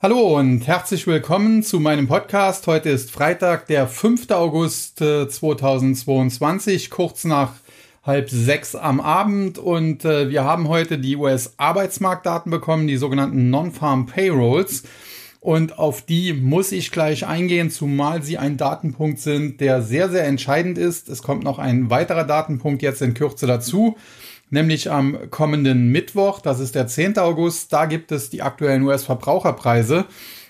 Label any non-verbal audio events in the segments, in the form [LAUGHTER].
Hallo und herzlich willkommen zu meinem Podcast. Heute ist Freitag, der 5. August 2022, äh, kurz nach halb sechs am Abend und äh, wir haben heute die US-Arbeitsmarktdaten bekommen, die sogenannten Non-Farm Payrolls. Und auf die muss ich gleich eingehen, zumal sie ein Datenpunkt sind, der sehr, sehr entscheidend ist. Es kommt noch ein weiterer Datenpunkt jetzt in Kürze dazu nämlich am kommenden Mittwoch, das ist der 10. August, da gibt es die aktuellen US-Verbraucherpreise.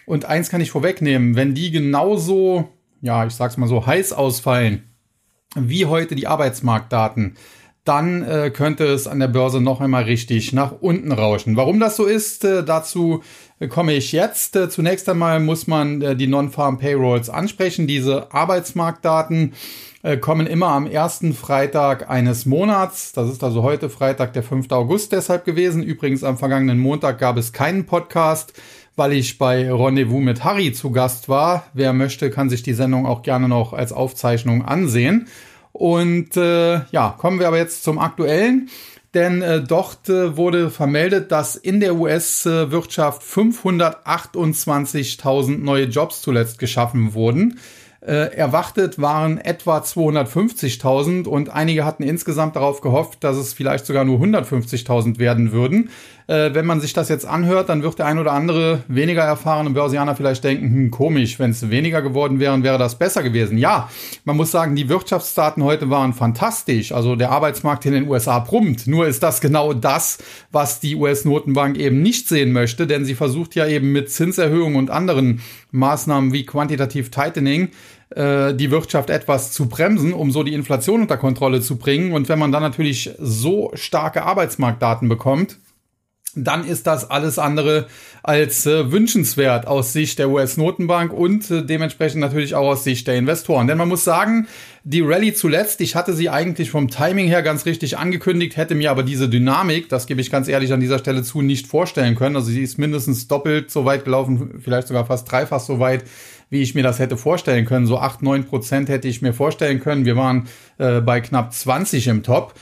Und eins kann ich vorwegnehmen, wenn die genauso, ja, ich sag's mal so, heiß ausfallen, wie heute die Arbeitsmarktdaten, dann äh, könnte es an der Börse noch einmal richtig nach unten rauschen. Warum das so ist, äh, dazu komme ich jetzt. Äh, zunächst einmal muss man äh, die Non-Farm Payrolls ansprechen, diese Arbeitsmarktdaten äh, kommen immer am ersten Freitag eines Monats. Das ist also heute Freitag, der 5. August deshalb gewesen. Übrigens am vergangenen Montag gab es keinen Podcast, weil ich bei Rendezvous mit Harry zu Gast war. Wer möchte, kann sich die Sendung auch gerne noch als Aufzeichnung ansehen. Und äh, ja, kommen wir aber jetzt zum aktuellen. Denn äh, dort äh, wurde vermeldet, dass in der US-Wirtschaft 528.000 neue Jobs zuletzt geschaffen wurden äh, erwartet waren etwa 250.000 und einige hatten insgesamt darauf gehofft, dass es vielleicht sogar nur 150.000 werden würden. Äh, wenn man sich das jetzt anhört, dann wird der ein oder andere weniger erfahrene Börsianer vielleicht denken, hm, komisch, wenn es weniger geworden wären, wäre das besser gewesen. Ja, man muss sagen, die Wirtschaftsdaten heute waren fantastisch. Also der Arbeitsmarkt in den USA brummt. Nur ist das genau das, was die US-Notenbank eben nicht sehen möchte, denn sie versucht ja eben mit Zinserhöhungen und anderen Maßnahmen wie Quantitative Tightening äh, die Wirtschaft etwas zu bremsen, um so die Inflation unter Kontrolle zu bringen. Und wenn man dann natürlich so starke Arbeitsmarktdaten bekommt, dann ist das alles andere als äh, wünschenswert aus Sicht der US-Notenbank und äh, dementsprechend natürlich auch aus Sicht der Investoren. Denn man muss sagen, die Rallye zuletzt, ich hatte sie eigentlich vom Timing her ganz richtig angekündigt, hätte mir aber diese Dynamik, das gebe ich ganz ehrlich an dieser Stelle zu, nicht vorstellen können. Also sie ist mindestens doppelt so weit gelaufen, vielleicht sogar fast dreifach so weit, wie ich mir das hätte vorstellen können. So acht neun Prozent hätte ich mir vorstellen können. Wir waren äh, bei knapp 20 im Top.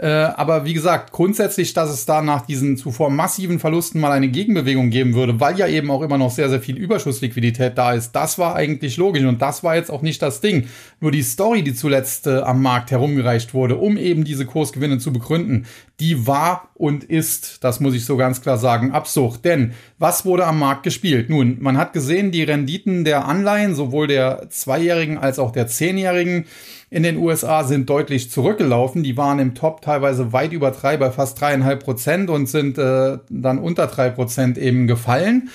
Äh, aber wie gesagt, grundsätzlich, dass es da nach diesen zuvor massiven Verlusten mal eine Gegenbewegung geben würde, weil ja eben auch immer noch sehr, sehr viel Überschussliquidität da ist, das war eigentlich logisch und das war jetzt auch nicht das Ding. Nur die Story, die zuletzt äh, am Markt herumgereicht wurde, um eben diese Kursgewinne zu begründen, die war und ist, das muss ich so ganz klar sagen, absurd. Denn was wurde am Markt gespielt? Nun, man hat gesehen, die Renditen der Anleihen, sowohl der Zweijährigen als auch der Zehnjährigen, in den USA sind deutlich zurückgelaufen. Die waren im Top teilweise weit über drei, bei fast dreieinhalb Prozent und sind äh, dann unter drei Prozent eben gefallen.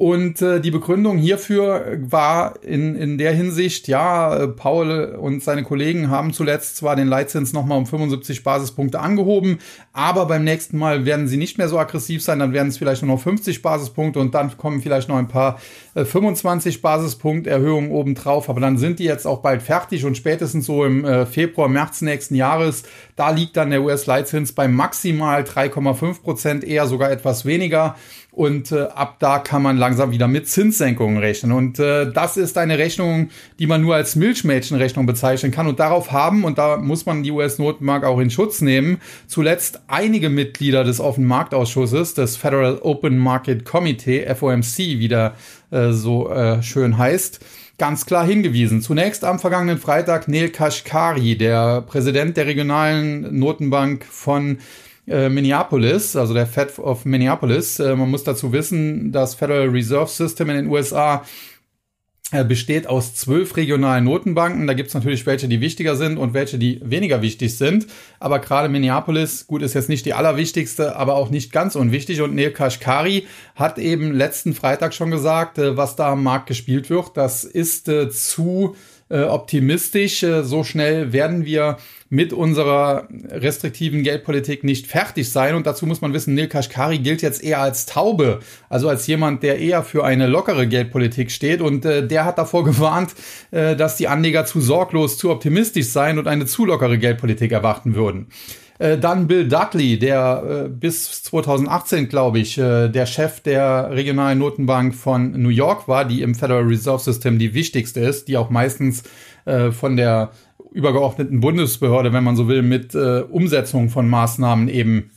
Und äh, die Begründung hierfür war in, in der Hinsicht, ja, äh, Paul und seine Kollegen haben zuletzt zwar den Leitzins nochmal um 75 Basispunkte angehoben, aber beim nächsten Mal werden sie nicht mehr so aggressiv sein, dann werden es vielleicht nur noch 50 Basispunkte und dann kommen vielleicht noch ein paar 25 Basispunkt Erhöhungen obendrauf, aber dann sind die jetzt auch bald fertig und spätestens so im äh, Februar, März nächsten Jahres, da liegt dann der US-Leitzins bei maximal 3,5 Prozent, eher sogar etwas weniger und äh, ab da kann man langsam wieder mit Zinssenkungen rechnen. Und äh, das ist eine Rechnung, die man nur als Milchmädchenrechnung bezeichnen kann. Und darauf haben, und da muss man die US-Notenbank auch in Schutz nehmen, zuletzt einige Mitglieder des offenen Marktausschusses, des Federal Open Market Committee, FOMC, wie der äh, so äh, schön heißt, ganz klar hingewiesen. Zunächst am vergangenen Freitag Neil Kashkari, der Präsident der regionalen Notenbank von äh, Minneapolis, also der Fed of Minneapolis. Äh, man muss dazu wissen, das Federal Reserve System in den USA besteht aus zwölf regionalen Notenbanken. Da gibt's natürlich welche, die wichtiger sind und welche, die weniger wichtig sind. Aber gerade Minneapolis, gut, ist jetzt nicht die allerwichtigste, aber auch nicht ganz unwichtig. Und Neil Kashkari hat eben letzten Freitag schon gesagt, was da am Markt gespielt wird. Das ist zu optimistisch. So schnell werden wir mit unserer restriktiven Geldpolitik nicht fertig sein. Und dazu muss man wissen, Nil Kashkari gilt jetzt eher als Taube, also als jemand, der eher für eine lockere Geldpolitik steht. Und äh, der hat davor [LAUGHS] gewarnt, äh, dass die Anleger zu sorglos, zu optimistisch seien und eine zu lockere Geldpolitik erwarten würden. Äh, dann Bill Dudley, der äh, bis 2018, glaube ich, äh, der Chef der regionalen Notenbank von New York war, die im Federal Reserve System die wichtigste ist, die auch meistens äh, von der übergeordneten Bundesbehörde, wenn man so will, mit äh, Umsetzung von Maßnahmen eben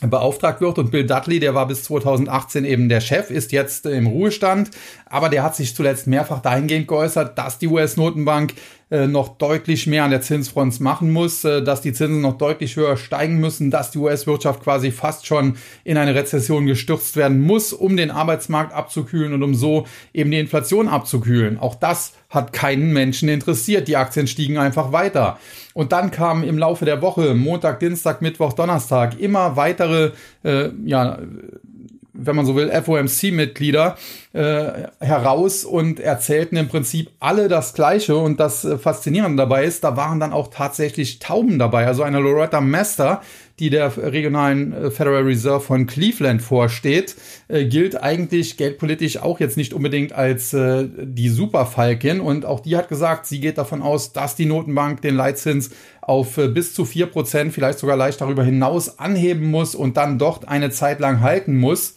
beauftragt wird. Und Bill Dudley, der war bis 2018 eben der Chef, ist jetzt im Ruhestand. Aber der hat sich zuletzt mehrfach dahingehend geäußert, dass die US-Notenbank äh, noch deutlich mehr an der Zinsfront machen muss, äh, dass die Zinsen noch deutlich höher steigen müssen, dass die US-Wirtschaft quasi fast schon in eine Rezession gestürzt werden muss, um den Arbeitsmarkt abzukühlen und um so eben die Inflation abzukühlen. Auch das hat keinen Menschen interessiert. Die Aktien stiegen einfach weiter. Und dann kamen im Laufe der Woche, Montag, Dienstag, Mittwoch, Donnerstag, immer weitere äh, ja, wenn man so will, FOMC-Mitglieder äh, heraus und erzählten im Prinzip alle das Gleiche. Und das äh, Faszinierende dabei ist, da waren dann auch tatsächlich Tauben dabei. Also eine Loretta Master, die der regionalen äh, Federal Reserve von Cleveland vorsteht, äh, gilt eigentlich geldpolitisch auch jetzt nicht unbedingt als äh, die Superfalkin. Und auch die hat gesagt, sie geht davon aus, dass die Notenbank den Leitzins auf äh, bis zu vier Prozent, vielleicht sogar leicht darüber hinaus anheben muss und dann dort eine Zeit lang halten muss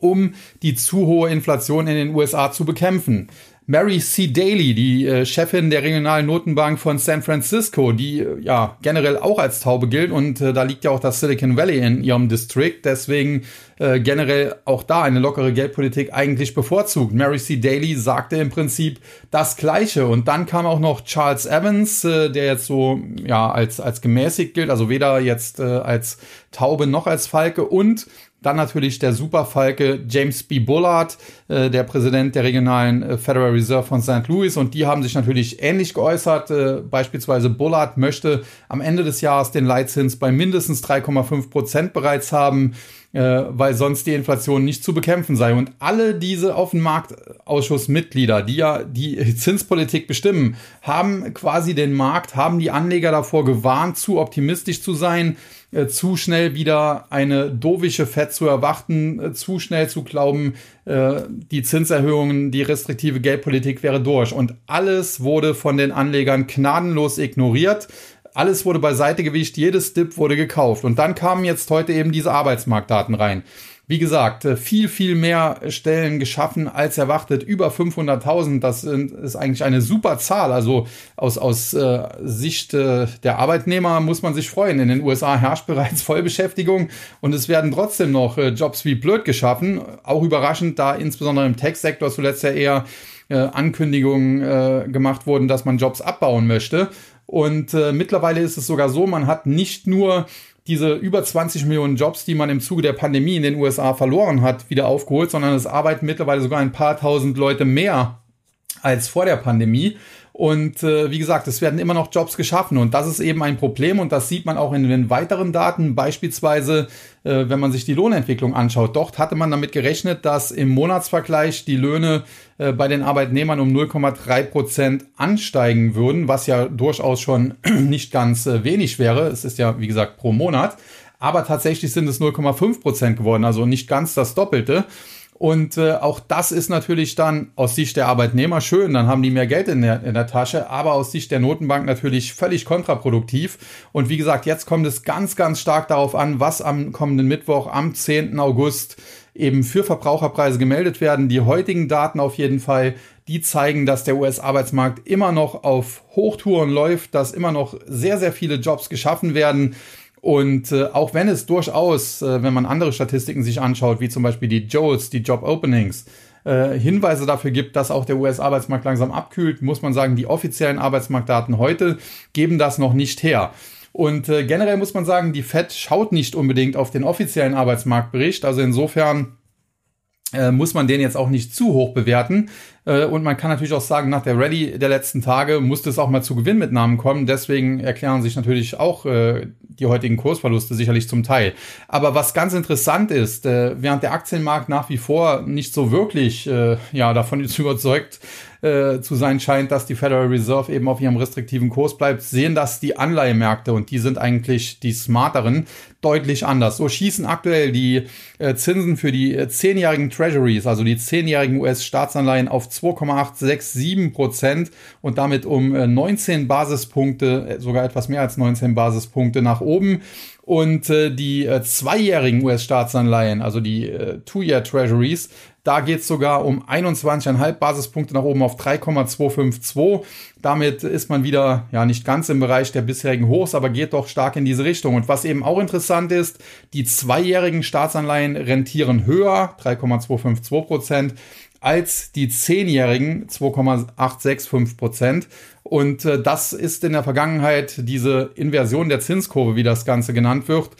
um die zu hohe Inflation in den USA zu bekämpfen. Mary C. Daly, die äh, Chefin der regionalen Notenbank von San Francisco, die äh, ja generell auch als Taube gilt und äh, da liegt ja auch das Silicon Valley in ihrem District, deswegen äh, generell auch da eine lockere Geldpolitik eigentlich bevorzugt. Mary C. Daly sagte im Prinzip das Gleiche und dann kam auch noch Charles Evans, äh, der jetzt so ja als als gemäßigt gilt, also weder jetzt äh, als Taube noch als Falke und dann natürlich der Superfalke James B. Bullard, äh, der Präsident der regionalen äh, Federal Reserve von St. Louis. Und die haben sich natürlich ähnlich geäußert. Äh, beispielsweise Bullard möchte am Ende des Jahres den Leitzins bei mindestens 3,5 Prozent bereits haben äh, weil sonst die Inflation nicht zu bekämpfen sei. Und alle diese Offenmarktausschussmitglieder, die ja die Zinspolitik bestimmen, haben quasi den Markt, haben die Anleger davor gewarnt, zu optimistisch zu sein, äh, zu schnell wieder eine dovische Fett zu erwarten, äh, zu schnell zu glauben, äh, die Zinserhöhungen, die restriktive Geldpolitik wäre durch. Und alles wurde von den Anlegern gnadenlos ignoriert. Alles wurde beiseite gewischt, jedes Dip wurde gekauft. Und dann kamen jetzt heute eben diese Arbeitsmarktdaten rein. Wie gesagt, äh, viel, viel mehr Stellen geschaffen als erwartet. Über 500.000, das ist eigentlich eine super Zahl. Also aus, aus äh, Sicht äh, der Arbeitnehmer muss man sich freuen. In den USA herrscht bereits [LAUGHS] Vollbeschäftigung und es werden trotzdem noch Jobs wie blöd geschaffen. Auch überraschend, da insbesondere im Tech-Sektor zuletzt ja eher Ankündigungen gemacht wurden, dass man Jobs abbauen möchte. Und äh, mittlerweile ist es sogar so, man hat nicht nur diese über 20 Millionen Jobs, die man im Zuge der Pandemie in den USA verloren hat, wieder aufgeholt, sondern es arbeiten mittlerweile sogar ein paar tausend Leute mehr als vor der Pandemie. Und äh, wie gesagt, es werden immer noch Jobs geschaffen und das ist eben ein Problem und das sieht man auch in den weiteren Daten, beispielsweise äh, wenn man sich die Lohnentwicklung anschaut. Dort hatte man damit gerechnet, dass im Monatsvergleich die Löhne äh, bei den Arbeitnehmern um 0,3 Prozent ansteigen würden, was ja durchaus schon [CLEARS THROAT] nicht ganz äh, wenig wäre. Es ist ja, wie gesagt, pro Monat. Aber tatsächlich sind es 0,5 Prozent geworden, also nicht ganz das Doppelte. Und äh, auch das ist natürlich dann aus Sicht der Arbeitnehmer schön, dann haben die mehr Geld in der, in der Tasche, aber aus Sicht der Notenbank natürlich völlig kontraproduktiv. Und wie gesagt, jetzt kommt es ganz, ganz stark darauf an, was am kommenden Mittwoch, am 10. August eben für Verbraucherpreise gemeldet werden. Die heutigen Daten auf jeden Fall, die zeigen, dass der US-Arbeitsmarkt immer noch auf Hochtouren läuft, dass immer noch sehr, sehr viele Jobs geschaffen werden. Und äh, auch wenn es durchaus, äh, wenn man andere Statistiken sich anschaut, wie zum Beispiel die JOLs, die Job Openings, äh, Hinweise dafür gibt, dass auch der US-Arbeitsmarkt langsam abkühlt, muss man sagen, die offiziellen Arbeitsmarktdaten heute geben das noch nicht her. Und äh, generell muss man sagen, die FED schaut nicht unbedingt auf den offiziellen Arbeitsmarktbericht. Also insofern äh, muss man den jetzt auch nicht zu hoch bewerten. Äh, und man kann natürlich auch sagen, nach der Rallye der letzten Tage musste es auch mal zu Gewinnmitnahmen kommen. Deswegen erklären sich natürlich auch äh, die heutigen Kursverluste sicherlich zum Teil. Aber was ganz interessant ist, während der Aktienmarkt nach wie vor nicht so wirklich ja, davon [LAUGHS] überzeugt äh, zu sein scheint, dass die Federal Reserve eben auf ihrem restriktiven Kurs bleibt, sehen das die Anleihemärkte und die sind eigentlich die smarteren deutlich anders. So schießen aktuell die äh, Zinsen für die äh, zehnjährigen Treasuries, also die zehnjährigen US-Staatsanleihen auf 2,867 Prozent und damit um äh, 19 Basispunkte, äh, sogar etwas mehr als 19 Basispunkte nach oben. Und äh, die äh, zweijährigen US-Staatsanleihen, also die äh, Two-Year-Treasuries, Da geht es sogar um 21,5 Basispunkte nach oben auf 3,252. Damit ist man wieder ja nicht ganz im Bereich der bisherigen Hochs, aber geht doch stark in diese Richtung. Und was eben auch interessant ist, die zweijährigen Staatsanleihen rentieren höher, 3,252 Prozent als die zehnjährigen 2,865 Prozent. Und äh, das ist in der Vergangenheit diese Inversion der Zinskurve, wie das Ganze genannt wird,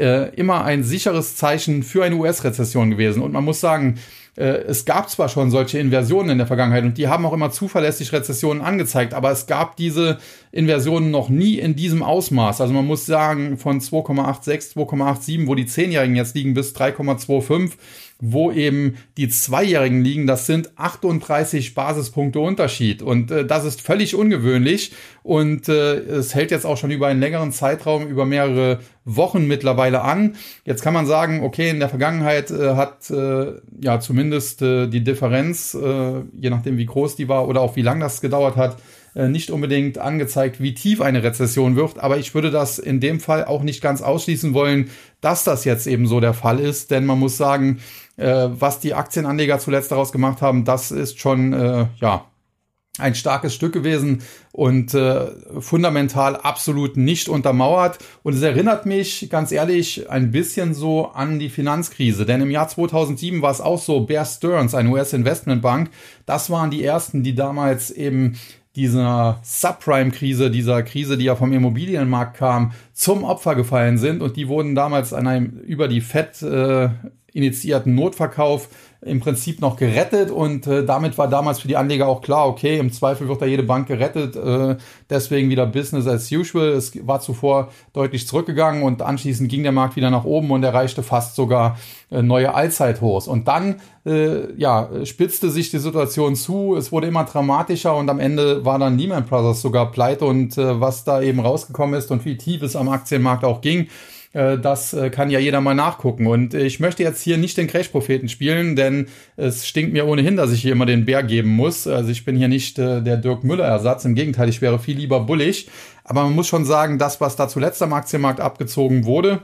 äh, immer ein sicheres Zeichen für eine US-Rezession gewesen. Und man muss sagen, es gab zwar schon solche Inversionen in der Vergangenheit und die haben auch immer zuverlässig Rezessionen angezeigt, aber es gab diese Inversionen noch nie in diesem Ausmaß. Also man muss sagen, von 2,86, 2,87, wo die Zehnjährigen jetzt liegen, bis 3,25 wo eben die Zweijährigen liegen, das sind 38 Basispunkte Unterschied. Und äh, das ist völlig ungewöhnlich. Und äh, es hält jetzt auch schon über einen längeren Zeitraum, über mehrere Wochen mittlerweile an. Jetzt kann man sagen, okay, in der Vergangenheit äh, hat äh, ja zumindest äh, die Differenz, äh, je nachdem wie groß die war oder auch wie lang das gedauert hat, äh, nicht unbedingt angezeigt, wie tief eine Rezession wird, aber ich würde das in dem Fall auch nicht ganz ausschließen wollen, dass das jetzt eben so der Fall ist, denn man muss sagen, äh, was die Aktienanleger zuletzt daraus gemacht haben, das ist schon äh, ja ein starkes Stück gewesen und äh, fundamental absolut nicht untermauert. Und es erinnert mich ganz ehrlich ein bisschen so an die Finanzkrise. Denn im Jahr 2007 war es auch so, Bear Stearns, eine US-Investmentbank, das waren die ersten, die damals eben dieser Subprime-Krise, dieser Krise, die ja vom Immobilienmarkt kam, zum Opfer gefallen sind. Und die wurden damals an einem über die FED äh, initiierten Notverkauf im Prinzip noch gerettet und äh, damit war damals für die Anleger auch klar, okay, im Zweifel wird da jede Bank gerettet, äh, deswegen wieder Business as usual. Es war zuvor deutlich zurückgegangen und anschließend ging der Markt wieder nach oben und erreichte fast sogar äh, neue Allzeithochs. Und dann äh, ja, spitzte sich die Situation zu, es wurde immer dramatischer und am Ende war dann Lehman Brothers sogar pleite und äh, was da eben rausgekommen ist und wie tief es am Aktienmarkt auch ging, das äh, kann ja jeder mal nachgucken. Und ich möchte jetzt hier nicht den Crash-Propheten spielen, denn es stinkt mir ohnehin, dass ich hier immer den Bär geben muss. Also ich bin hier nicht äh, der Dirk Müller-Ersatz. Im Gegenteil, ich wäre viel lieber bullig. Aber man muss schon sagen, das, was da zuletzt am Aktienmarkt abgezogen wurde,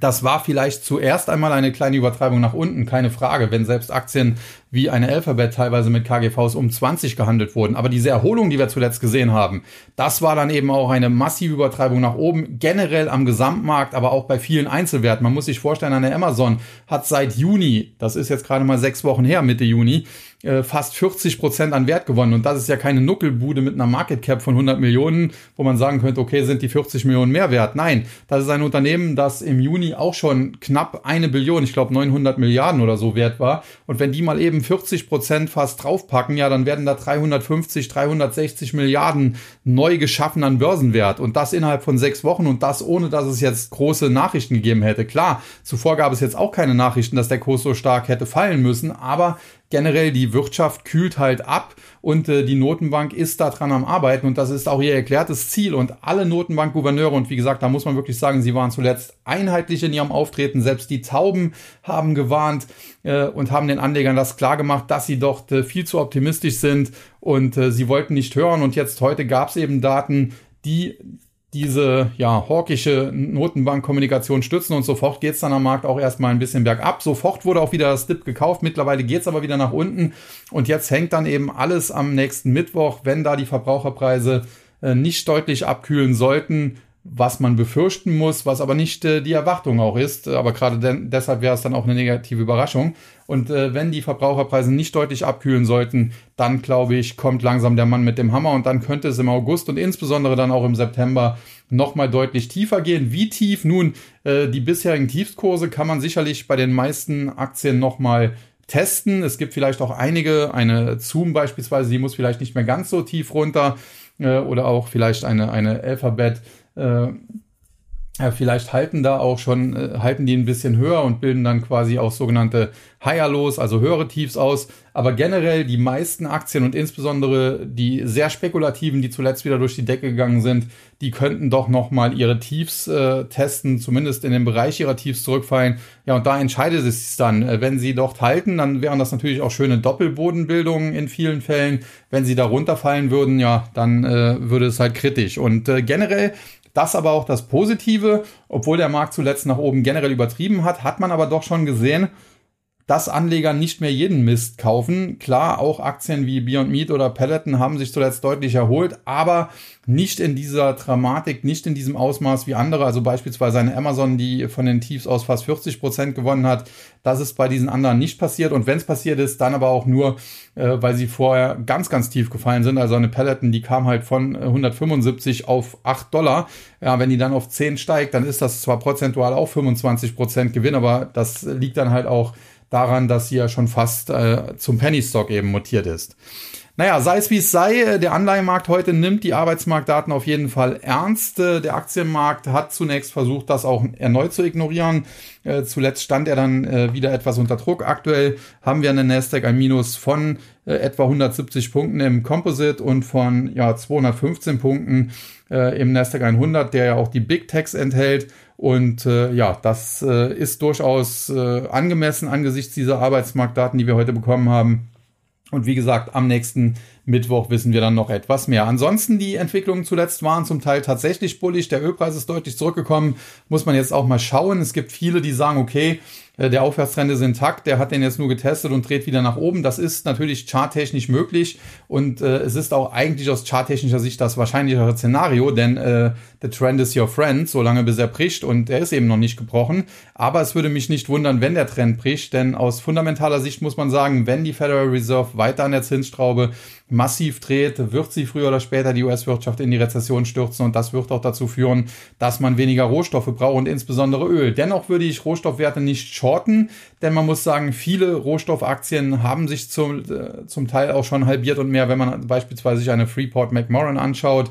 das war vielleicht zuerst einmal eine kleine Übertreibung nach unten, keine Frage, wenn selbst Aktien wie eine Alphabet teilweise mit KGVs um 20 gehandelt wurden. Aber diese Erholung, die wir zuletzt gesehen haben, das war dann eben auch eine massive Übertreibung nach oben, generell am Gesamtmarkt, aber auch bei vielen Einzelwerten. Man muss sich vorstellen, eine Amazon hat seit Juni, das ist jetzt gerade mal sechs Wochen her, Mitte Juni, äh, fast 40 Prozent an Wert gewonnen. Und das ist ja keine Nuckelbude mit einer Market Cap von 100 Millionen, wo man sagen könnte, okay, sind die 40 Millionen mehr wert? Nein, das ist ein Unternehmen, das im Juni auch schon knapp eine Billion, ich glaube 900 Milliarden oder so wert war. Und wenn die mal eben 40 Prozent fast draufpacken, ja, dann werden da 350, 360 Milliarden neu geschaffen an Börsenwert. Und das innerhalb von sechs Wochen und das ohne, dass es jetzt große Nachrichten gegeben hätte. Klar, zuvor gab es jetzt auch keine Nachrichten, dass der Kurs so stark hätte fallen müssen, aber generell die Wirtschaft kühlt halt ab und äh, die Notenbank ist da dran am Arbeiten und das ist auch ihr erklärtes Ziel. Und alle Notenbankgouverneure und wie gesagt, da muss man wirklich sagen, sie waren zuletzt einheitlich in ihrem Auftreten, selbst die Tauben haben gewarnt äh, und haben den Anlegern das klar gemacht, dass sie doch äh, viel zu optimistisch sind und äh, sie wollten nicht hören. Und jetzt heute gab es eben Daten, die diese ja hawkische Notenbankkommunikation stützen und sofort geht's dann am Markt auch erstmal ein bisschen bergab. Sofort wurde auch wieder das Dip gekauft, mittlerweile geht's aber wieder nach unten und jetzt hängt dann eben alles am nächsten Mittwoch, wenn da die Verbraucherpreise äh, nicht deutlich abkühlen sollten, was man befürchten muss, was aber nicht äh, die Erwartung auch ist. Aber gerade deshalb wäre es dann auch eine negative Überraschung. Und äh, wenn die Verbraucherpreise nicht deutlich abkühlen sollten, dann glaube ich, kommt langsam der Mann mit dem Hammer und dann könnte es im August und insbesondere dann auch im September nochmal deutlich tiefer gehen. Wie tief? Nun, äh, die bisherigen Tiefskurse kann man sicherlich bei den meisten Aktien nochmal testen. Es gibt vielleicht auch einige, eine Zoom beispielsweise, die muss vielleicht nicht mehr ganz so tief runter äh, oder auch vielleicht eine, eine Alphabet äh, ja, vielleicht halten da auch schon, äh, halten die ein bisschen höher und bilden dann quasi auch sogenannte Higher los, also höhere Tiefs aus. Aber generell die meisten Aktien und insbesondere die sehr spekulativen, die zuletzt wieder durch die Decke gegangen sind, die könnten doch nochmal ihre Tiefs äh, testen, zumindest in den Bereich ihrer Tiefs zurückfallen. Ja, und da entscheidet es sich dann. Äh, wenn sie dort halten, dann wären das natürlich auch schöne Doppelbodenbildungen in vielen Fällen. Wenn sie da runterfallen würden, ja, dann äh, würde es halt kritisch. Und äh, generell das aber auch das Positive, obwohl der Markt zuletzt nach oben generell übertrieben hat, hat man aber doch schon gesehen, dass Anleger nicht mehr jeden Mist kaufen. Klar, auch Aktien wie Beyond Meat oder Peloton haben sich zuletzt deutlich erholt, aber nicht in dieser Dramatik, nicht in diesem Ausmaß wie andere. Also beispielsweise eine Amazon, die von den Tiefs aus fast 40 Prozent gewonnen hat. Das ist bei diesen anderen nicht passiert. Und wenn es passiert ist, dann aber auch nur, äh, weil sie vorher ganz, ganz tief gefallen sind. Also eine Peloton, die kam halt von 175 auf 8 Dollar. Ja, wenn die dann auf 10 steigt, dann ist das zwar prozentual auch 25 Prozent Gewinn, aber das liegt dann halt auch daran, dass sie ja schon fast äh, zum Penny Stock eben mutiert ist. Naja, sei es wie es sei, äh, der Anleihenmarkt heute nimmt die Arbeitsmarktdaten auf jeden Fall ernst. Äh, der Aktienmarkt hat zunächst versucht, das auch erneut zu ignorieren. Äh, zuletzt stand er dann wieder etwas unter Druck. Aktuell haben wir an der Nasdaq ein Minus von etwa 170 Punkten im Composite und von ja, 215 Punkten im Nasdaq 100, der ja auch die Big Techs enthält. Und äh, ja, das äh, ist durchaus äh, angemessen angesichts dieser Arbeitsmarktdaten, die wir heute bekommen haben. Und wie gesagt, am nächsten Mittwoch wissen wir dann noch etwas mehr. Ansonsten die Entwicklungen zuletzt waren zum Teil tatsächlich bullig. Der Ölpreis ist deutlich zurückgekommen. Muss man jetzt auch mal schauen. Es gibt viele, die sagen, okay, äh, der Aufwärtstrend ist intakt, der hat den jetzt nur getestet und dreht wieder nach oben. Das ist natürlich charttechnisch möglich und äh, es ist auch eigentlich aus charttechnischer Sicht das wahrscheinlichere Szenario, denn äh, the trend is your friend, solange bis er bricht und er ist eben noch nicht gebrochen. Aber es würde mich nicht wundern, wenn der Trend bricht, denn aus fundamentaler Sicht muss man sagen, wenn die Federal Reserve weiter an der Zinsstraube massiv dreht, wird sie früher oder später die US-Wirtschaft in die Rezession stürzen und das wird auch dazu führen, dass man weniger Rohstoffe braucht und insbesondere Öl. Dennoch würde ich Rohstoffwerte nicht shorten, denn man muss sagen, viele Rohstoffaktien haben sich zum, äh, zum Teil auch schon halbiert und mehr, wenn man beispielsweise sich eine Freeport McMoran anschaut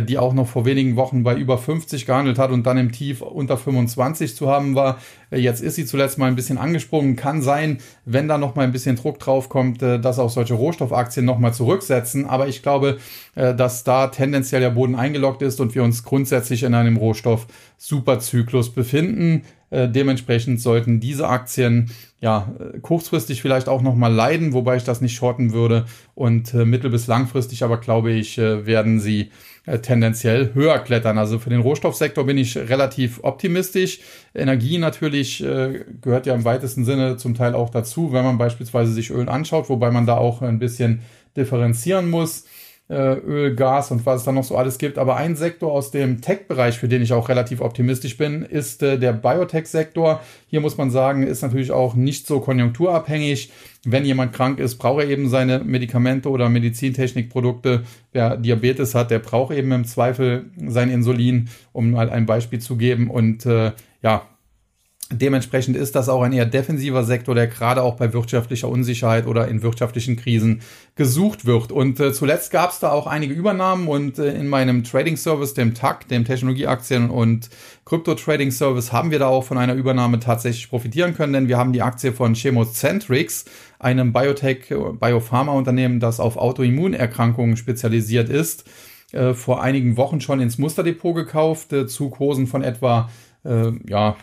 die auch noch vor wenigen Wochen bei über 50 gehandelt hat und dann im Tief unter 25 zu haben war. Jetzt ist sie zuletzt mal ein bisschen angesprungen. Kann sein, wenn da noch mal ein bisschen Druck drauf kommt, äh, dass auch solche Rohstoffaktien noch mal zurücksetzen. Aber ich glaube, äh, dass da tendenziell der Boden eingeloggt ist und wir uns grundsätzlich in einem Rohstoff-Superzyklus befinden. Äh, dementsprechend sollten diese Aktien ja kurzfristig vielleicht auch noch mal leiden, wobei ich das nicht shorten würde. Und mittel- bis langfristig aber glaube ich, werden sie äh, tendenziell höher klettern. Also für den Rohstoffsektor bin ich relativ optimistisch. Energie natürlich äh, gehört ja im weitesten Sinne zum Teil auch dazu, wenn man beispielsweise sich Öl anschaut, wobei man da auch ein bisschen differenzieren muss. Äh, Öl, Gas und was es da noch so alles gibt. Aber ein Sektor aus dem Tech-Bereich, für den ich auch relativ optimistisch bin, ist äh, der Biotech-Sektor. Hier muss man sagen, ist natürlich auch nicht so konjunkturabhängig. Wenn jemand krank ist, braucht er eben seine Medikamente oder Medizintechnikprodukte. Wer Diabetes hat, der braucht eben im Zweifel sein Insulin, um mal ein Beispiel zu geben. Und äh, ja, Dementsprechend ist das auch ein eher defensiver Sektor, der gerade auch bei wirtschaftlicher Unsicherheit oder in wirtschaftlichen Krisen gesucht wird. Und äh, zuletzt gab es da auch einige Übernahmen und äh, in meinem Trading Service, dem TAC, dem Technologieaktien und Krypto Trading Service, haben wir da auch von einer Übernahme tatsächlich profitieren können, denn wir haben die Aktie von Chemocentrics, einem Biotech, Biopharma-Unternehmen, das auf Autoimmunerkrankungen spezialisiert ist, äh, vor einigen Wochen schon ins Musterdepot gekauft, äh, zu Kursen von etwa, äh, ja,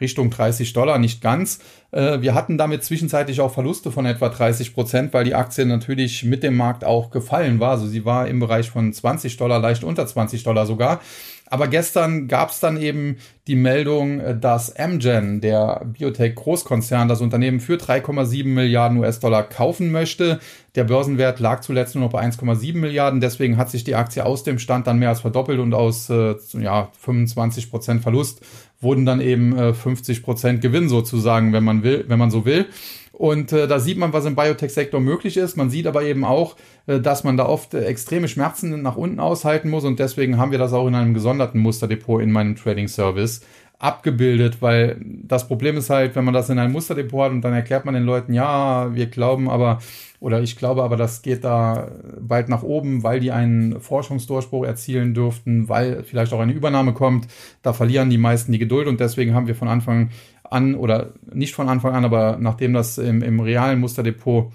Richtung 30 Dollar, nicht ganz. Äh, wir hatten damit zwischenzeitlich auch Verluste von etwa 30 Prozent, weil die Aktie natürlich mit dem Markt auch gefallen war. Also sie war im Bereich von 20 Dollar, leicht unter 20 Dollar sogar. Aber gestern gab es dann eben die Meldung, äh, dass Amgen, der Biotech-Großkonzern, das Unternehmen für 3,7 Milliarden US-Dollar kaufen möchte. Der Börsenwert lag zuletzt nur noch bei 1,7 Milliarden. Deswegen hat sich die Aktie aus dem Stand dann mehr als verdoppelt und aus äh, ja, 25 Prozent Verlust wurden dann eben äh, 50 Prozent Gewinn sozusagen, wenn man will, wenn man so will. Und äh, da sieht man, was im Biotech-Sektor möglich ist. Man sieht aber eben auch, äh, dass man da oft äh, extreme Schmerzen nach unten aushalten muss. Und deswegen haben wir das auch in einem gesonderten Musterdepot in meinem Trading Service abgebildet, weil das Problem ist halt, wenn man das in einem Musterdepot hat und dann erklärt man den Leuten, ja, wir glauben aber, oder ich glaube aber, das geht da bald nach oben, weil die einen Forschungsdurchbruch erzielen dürften, weil vielleicht auch eine Übernahme kommt, da verlieren die meisten die Geduld und deswegen haben wir von Anfang an oder nicht von Anfang an, aber nachdem das im, im realen Musterdepot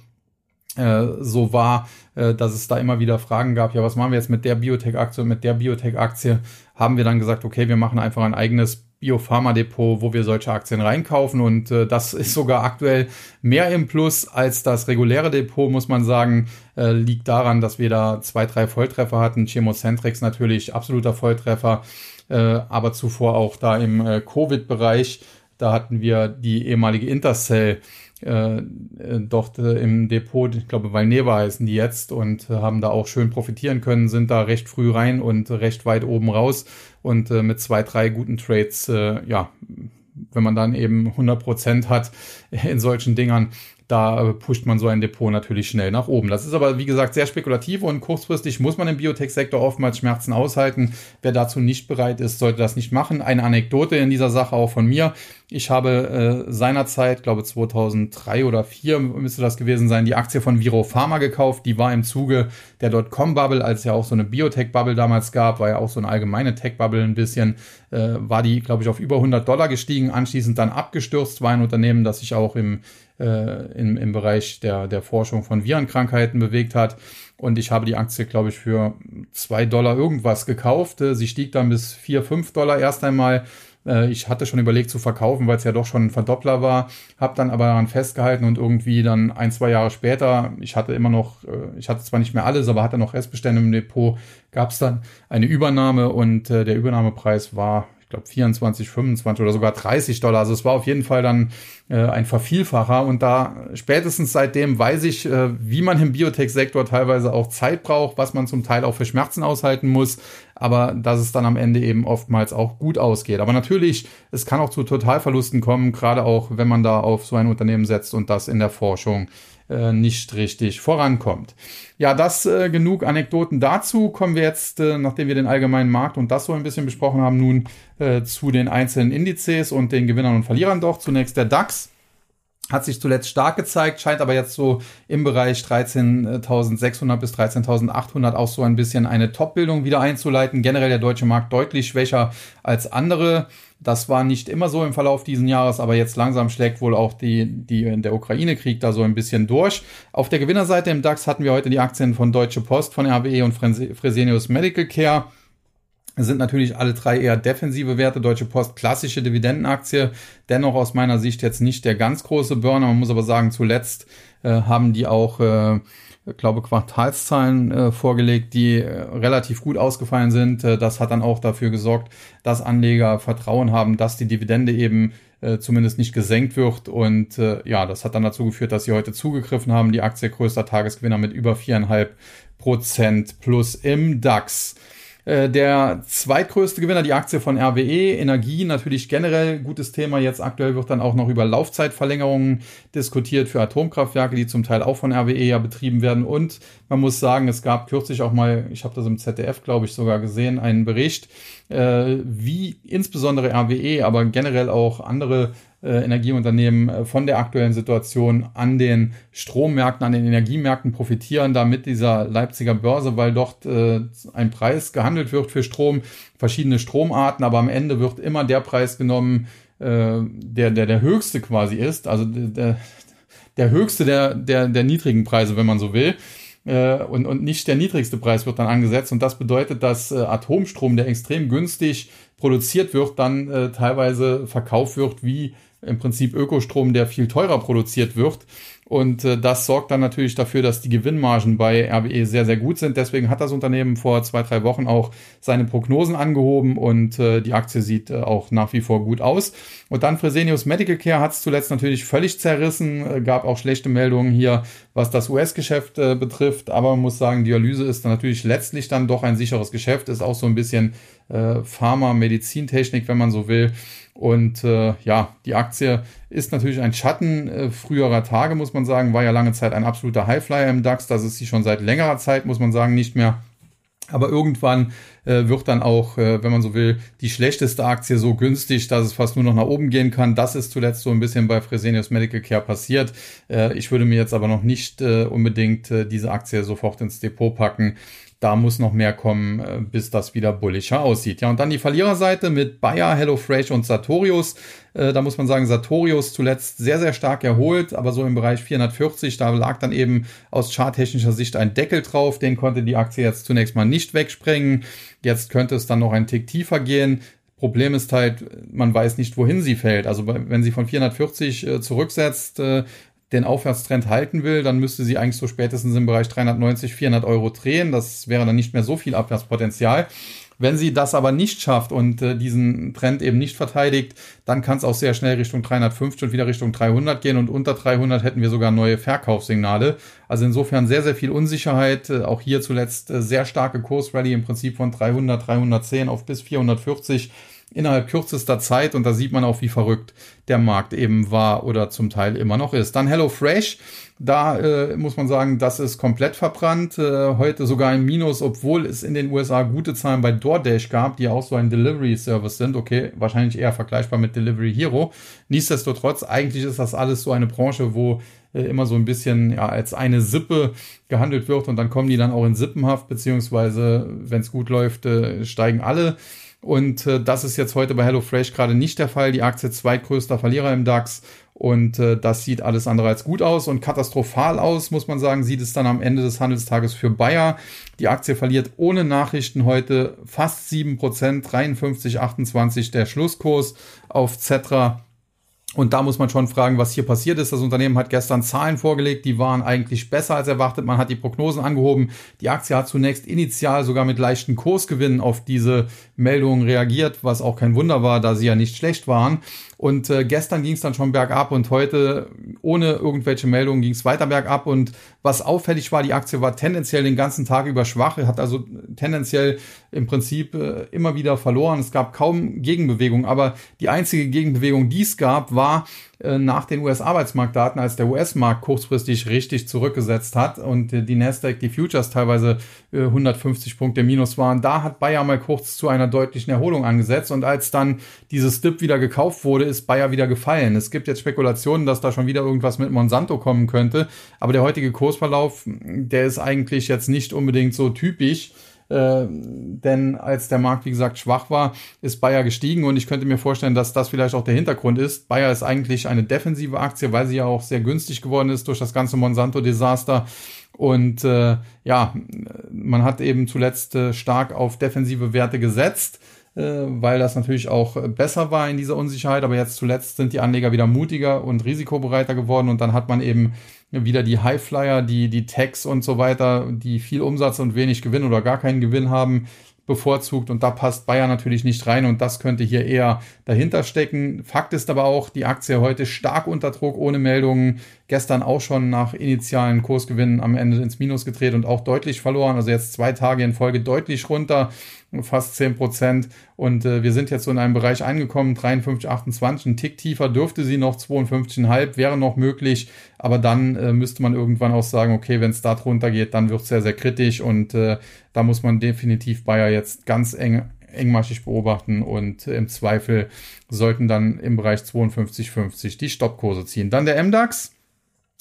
äh, so war, äh, dass es da immer wieder Fragen gab, ja, was machen wir jetzt mit der Biotech-Aktie und mit der Biotech-Aktie, haben wir dann gesagt, okay, wir machen einfach ein eigenes Biopharma-Depot, wo wir solche Aktien reinkaufen. Und äh, das ist sogar aktuell mehr im Plus als das reguläre Depot, muss man sagen, äh, liegt daran, dass wir da zwei, drei Volltreffer hatten. Chemocentrix natürlich absoluter Volltreffer, äh, aber zuvor auch da im äh, Covid-Bereich, da hatten wir die ehemalige Intercell äh, äh, dort äh, im Depot, ich glaube Valneva heißen die jetzt und äh, haben da auch schön profitieren können, sind da recht früh rein und recht weit oben raus und äh, mit zwei, drei guten Trades, äh, ja, wenn man dann eben 100 Prozent hat in solchen Dingern, da äh, pusht man so ein Depot natürlich schnell nach oben. Das ist aber, wie gesagt, sehr spekulativ und kurzfristig muss man im Biotech-Sektor oftmals Schmerzen aushalten. Wer dazu nicht bereit ist, sollte das nicht machen. Eine Anekdote in dieser Sache auch von mir. Ich habe äh, seinerzeit, glaube 2003 oder 2004 müsste das gewesen sein, die Aktie von Viro Pharma gekauft. Die war im Zuge der Dotcom-Bubble, als ja auch so eine Biotech-Bubble damals gab, war ja auch so eine allgemeine Tech-Bubble ein bisschen, äh, war die, glaube ich, auf über 100 Dollar gestiegen, anschließend dann abgestürzt, war ein Unternehmen, das sich auch im äh, im, im Bereich der, der Forschung von Virenkrankheiten bewegt hat. Und ich habe die Aktie, glaube ich, für zwei Dollar irgendwas gekauft. Äh, sie stieg dann bis vier, fünf Dollar erst einmal. Äh, ich hatte schon überlegt zu verkaufen, weil es ja doch schon ein Verdoppler war, habe dann aber daran festgehalten und irgendwie dann ein, zwei Jahre später, ich hatte immer noch, äh, ich hatte zwar nicht mehr alles, aber hatte noch Restbestände im Depot, gab es dann eine Übernahme und der Übernahmepreis war, glaube 24, 25 oder sogar 30 Dollar. Also es war auf jeden Fall dann äh, ein Vervielfacher. Und da spätestens seitdem weiß ich, äh, wie man im Biotech-Sektor teilweise auch Zeit braucht, was man zum Teil auch für Schmerzen aushalten muss, aber dass es dann am Ende eben oftmals auch gut ausgeht. Aber natürlich, es kann auch zu Totalverlusten kommen, gerade auch wenn man da auf so ein Unternehmen setzt und das in der Forschung äh, nicht richtig vorankommt. Ja, das äh, genug Anekdoten dazu. Kommen wir jetzt, äh, nachdem wir den allgemeinen Markt und das so ein bisschen besprochen haben, nun äh, zu den einzelnen Indizes und den Gewinnern und Verlierern doch. Zunächst der DAX hat sich zuletzt stark gezeigt, scheint aber jetzt so im Bereich 13.600 bis 13.800 auch so ein bisschen eine Top-Bildung wieder einzuleiten. Generell der deutsche Markt deutlich schwächer als andere. Das war nicht immer so im Verlauf dieses Jahres, aber jetzt langsam schlägt wohl auch die, die, der Ukraine-Krieg da so ein bisschen durch. Auf der Gewinnerseite im DAX hatten wir heute die Aktien von Deutsche Post, von RWE und Fresenius Medical Care. Sind natürlich alle drei eher defensive Werte. Deutsche Post klassische Dividendenaktie. Dennoch aus meiner Sicht jetzt nicht der ganz große Burner. Man muss aber sagen, zuletzt äh, haben die auch äh, glaube Quartalszahlen äh, vorgelegt, die äh, relativ gut ausgefallen sind. Äh, das hat dann auch dafür gesorgt, dass Anleger Vertrauen haben, dass die Dividende eben äh, zumindest nicht gesenkt wird. Und äh, ja, das hat dann dazu geführt, dass sie heute zugegriffen haben. Die Aktie größter Tagesgewinner mit über viereinhalb Prozent plus im DAX. Äh, der zweitgrößte Gewinner, die Aktie von RWE, Energie, natürlich generell gutes Thema. Jetzt aktuell wird dann auch noch über Laufzeitverlängerungen diskutiert für Atomkraftwerke, die zum Teil auch von RWE ja betrieben werden. Und man muss sagen, es gab kürzlich auch mal, ich habe das im ZDF, glaube ich, sogar gesehen, einen Bericht, äh, wie insbesondere RWE, aber generell auch andere äh, Energieunternehmen äh, von der aktuellen Situation an den Strommärkten, an den Energiemärkten profitieren, da mit dieser Leipziger Börse, weil dort äh, ein Preis gehandelt wird für Strom, verschiedene Stromarten, aber am Ende wird immer der Preis genommen, äh, der, der der höchste quasi ist, also der, der höchste der, der, der niedrigen Preise, wenn man so will. Äh, und, und nicht der niedrigste Preis wird dann angesetzt. Und das bedeutet, dass äh, Atomstrom, der extrem günstig produziert wird, dann äh, teilweise verkauft wird wie im Prinzip Ökostrom, der viel teurer produziert wird. Und äh, das sorgt dann natürlich dafür, dass die Gewinnmargen bei RWE sehr, sehr gut sind. Deswegen hat das Unternehmen vor zwei, drei Wochen auch seine Prognosen angehoben und äh, die Aktie sieht äh, auch nach wie vor gut aus. Und dann Fresenius Medical Care hat es zuletzt natürlich völlig zerrissen, äh, gab auch schlechte Meldungen hier, was das US-Geschäft äh, betrifft. Aber man muss sagen, Dialyse ist dann natürlich letztlich dann doch ein sicheres Geschäft, ist auch so ein bisschen äh, Pharma, Medizintechnik, wenn man so will. Und äh, ja, die Aktie ist natürlich ein Schatten äh, früherer Tage, muss man sagen. War ja lange Zeit ein absoluter Highflyer im DAX. Das ist sie schon seit längerer Zeit, muss man sagen, nicht mehr. Aber irgendwann äh, wird dann auch, äh, wenn man so will, die schlechteste Aktie so günstig, dass es fast nur noch nach oben gehen kann. Das ist zuletzt so ein bisschen bei Fresenius Medical Care passiert. Äh, ich würde mir jetzt aber noch nicht äh, unbedingt äh, diese Aktie sofort ins Depot packen da muss noch mehr kommen, äh, bis das wieder bullischer aussieht. Ja, und dann die Verliererseite mit Bayer, HelloFresh und Sartorius. Äh, da muss man sagen, Sartorius zuletzt sehr, sehr stark erholt, aber so im Bereich 440, da lag dann eben aus charttechnischer Sicht ein Deckel drauf. Den konnte die Aktie jetzt zunächst mal nicht wegsprengen. Jetzt könnte es dann noch ein Tick tiefer gehen. Problem ist halt, man weiß nicht, wohin sie fällt. Also wenn sie von 440 äh, zurücksetzt, äh, den Aufwärtstrend halten will, dann müsste sie eigentlich so spätestens im Bereich 390, 400 Euro drehen. Das wäre dann nicht mehr so viel Abwärtspotenzial. Wenn sie das aber nicht schafft und äh, diesen Trend eben nicht verteidigt, dann kann es auch sehr schnell Richtung 350 und wieder Richtung 300 gehen und unter 300 hätten wir sogar neue Verkaufssignale. Also insofern sehr, sehr viel Unsicherheit. Äh, auch hier zuletzt äh, sehr starke Kursrally im Prinzip von 300, 310 auf bis 440 innerhalb kürzester Zeit und da sieht man auch, wie verrückt der Markt eben war oder zum Teil immer noch ist. Dann HelloFresh, da äh, muss man sagen, das ist komplett verbrannt. Äh, heute sogar im Minus, obwohl es in den USA gute Zahlen bei DoorDash gab, die auch so ein Delivery Service sind. Okay, wahrscheinlich eher vergleichbar mit Delivery Hero. Nichtsdestotrotz, eigentlich ist das alles so eine Branche, wo äh, immer so ein bisschen ja, als eine Sippe gehandelt wird und dann kommen die dann auch in Sippenhaft, beziehungsweise wenn es gut läuft, äh, steigen alle. Und äh, das ist jetzt heute bei HelloFresh gerade nicht der Fall. Die Aktie zweitgrößter Verlierer im DAX. Und äh, das sieht alles andere als gut aus und katastrophal aus, muss man sagen, sieht es dann am Ende des Handelstages für Bayer. Die Aktie verliert ohne Nachrichten heute fast 7%, 53,28 der Schlusskurs auf Zetra und da muss man schon fragen, was hier passiert ist. Das Unternehmen hat gestern Zahlen vorgelegt, die waren eigentlich besser als erwartet. Man hat die Prognosen angehoben. Die Aktie hat zunächst initial sogar mit leichten Kursgewinnen auf diese Meldungen reagiert, was auch kein Wunder war, da sie ja nicht schlecht waren. Und äh, gestern ging es dann schon bergab und heute ohne irgendwelche Meldungen ging es weiter bergab. Und was auffällig war, die Aktie war tendenziell den ganzen Tag über schwach, hat also tendenziell im Prinzip äh, immer wieder verloren. Es gab kaum Gegenbewegung, aber die einzige Gegenbewegung, die es gab, war äh, nach den US-Arbeitsmarktdaten, als der US-Markt kurzfristig richtig zurückgesetzt hat und die Nasdaq, die Futures teilweise 150 äh, Punkte minus waren, da hat Bayer mal kurz zu einer deutlichen Erholung angesetzt und als dann dieses Dip wieder gekauft wurde, ist Bayer wieder gefallen. Es gibt jetzt Spekulationen, dass da schon wieder irgendwas mit Monsanto kommen könnte, aber der heutige Kursverlauf, der ist eigentlich jetzt nicht unbedingt so typisch äh, denn als der Markt, wie gesagt, schwach war, ist Bayer gestiegen und ich könnte mir vorstellen, dass das vielleicht auch der Hintergrund ist. Bayer ist eigentlich eine defensive Aktie, weil sie ja auch sehr günstig geworden ist durch das ganze Monsanto-Desaster. Und äh, ja, man hat eben zuletzt äh, stark auf defensive Werte gesetzt äh, weil das natürlich auch besser war in dieser Unsicherheit. Aber jetzt zuletzt sind die Anleger wieder mutiger und risikobereiter geworden und dann hat man eben wieder die Highflyer, die, die Techs und so weiter, die viel Umsatz und wenig Gewinn oder gar keinen Gewinn haben, bevorzugt und da passt Bayer natürlich nicht rein und das könnte hier eher dahinter stecken. Fakt ist aber auch, die Aktie heute stark unter Druck, ohne Meldungen. Gestern auch schon nach initialen Kursgewinnen am Ende ins Minus gedreht und auch deutlich verloren. Also jetzt zwei Tage in Folge deutlich runter fast 10 Prozent. Und äh, wir sind jetzt so in einem Bereich angekommen, 53, 28. Ein Tick tiefer dürfte sie noch, 52,5 wäre noch möglich. Aber dann äh, müsste man irgendwann auch sagen, okay, wenn es da drunter geht, dann wird es sehr, sehr kritisch. Und äh, da muss man definitiv Bayer jetzt ganz eng engmaschig beobachten und im Zweifel sollten dann im Bereich 52,50 die Stoppkurse ziehen. Dann der MDAX.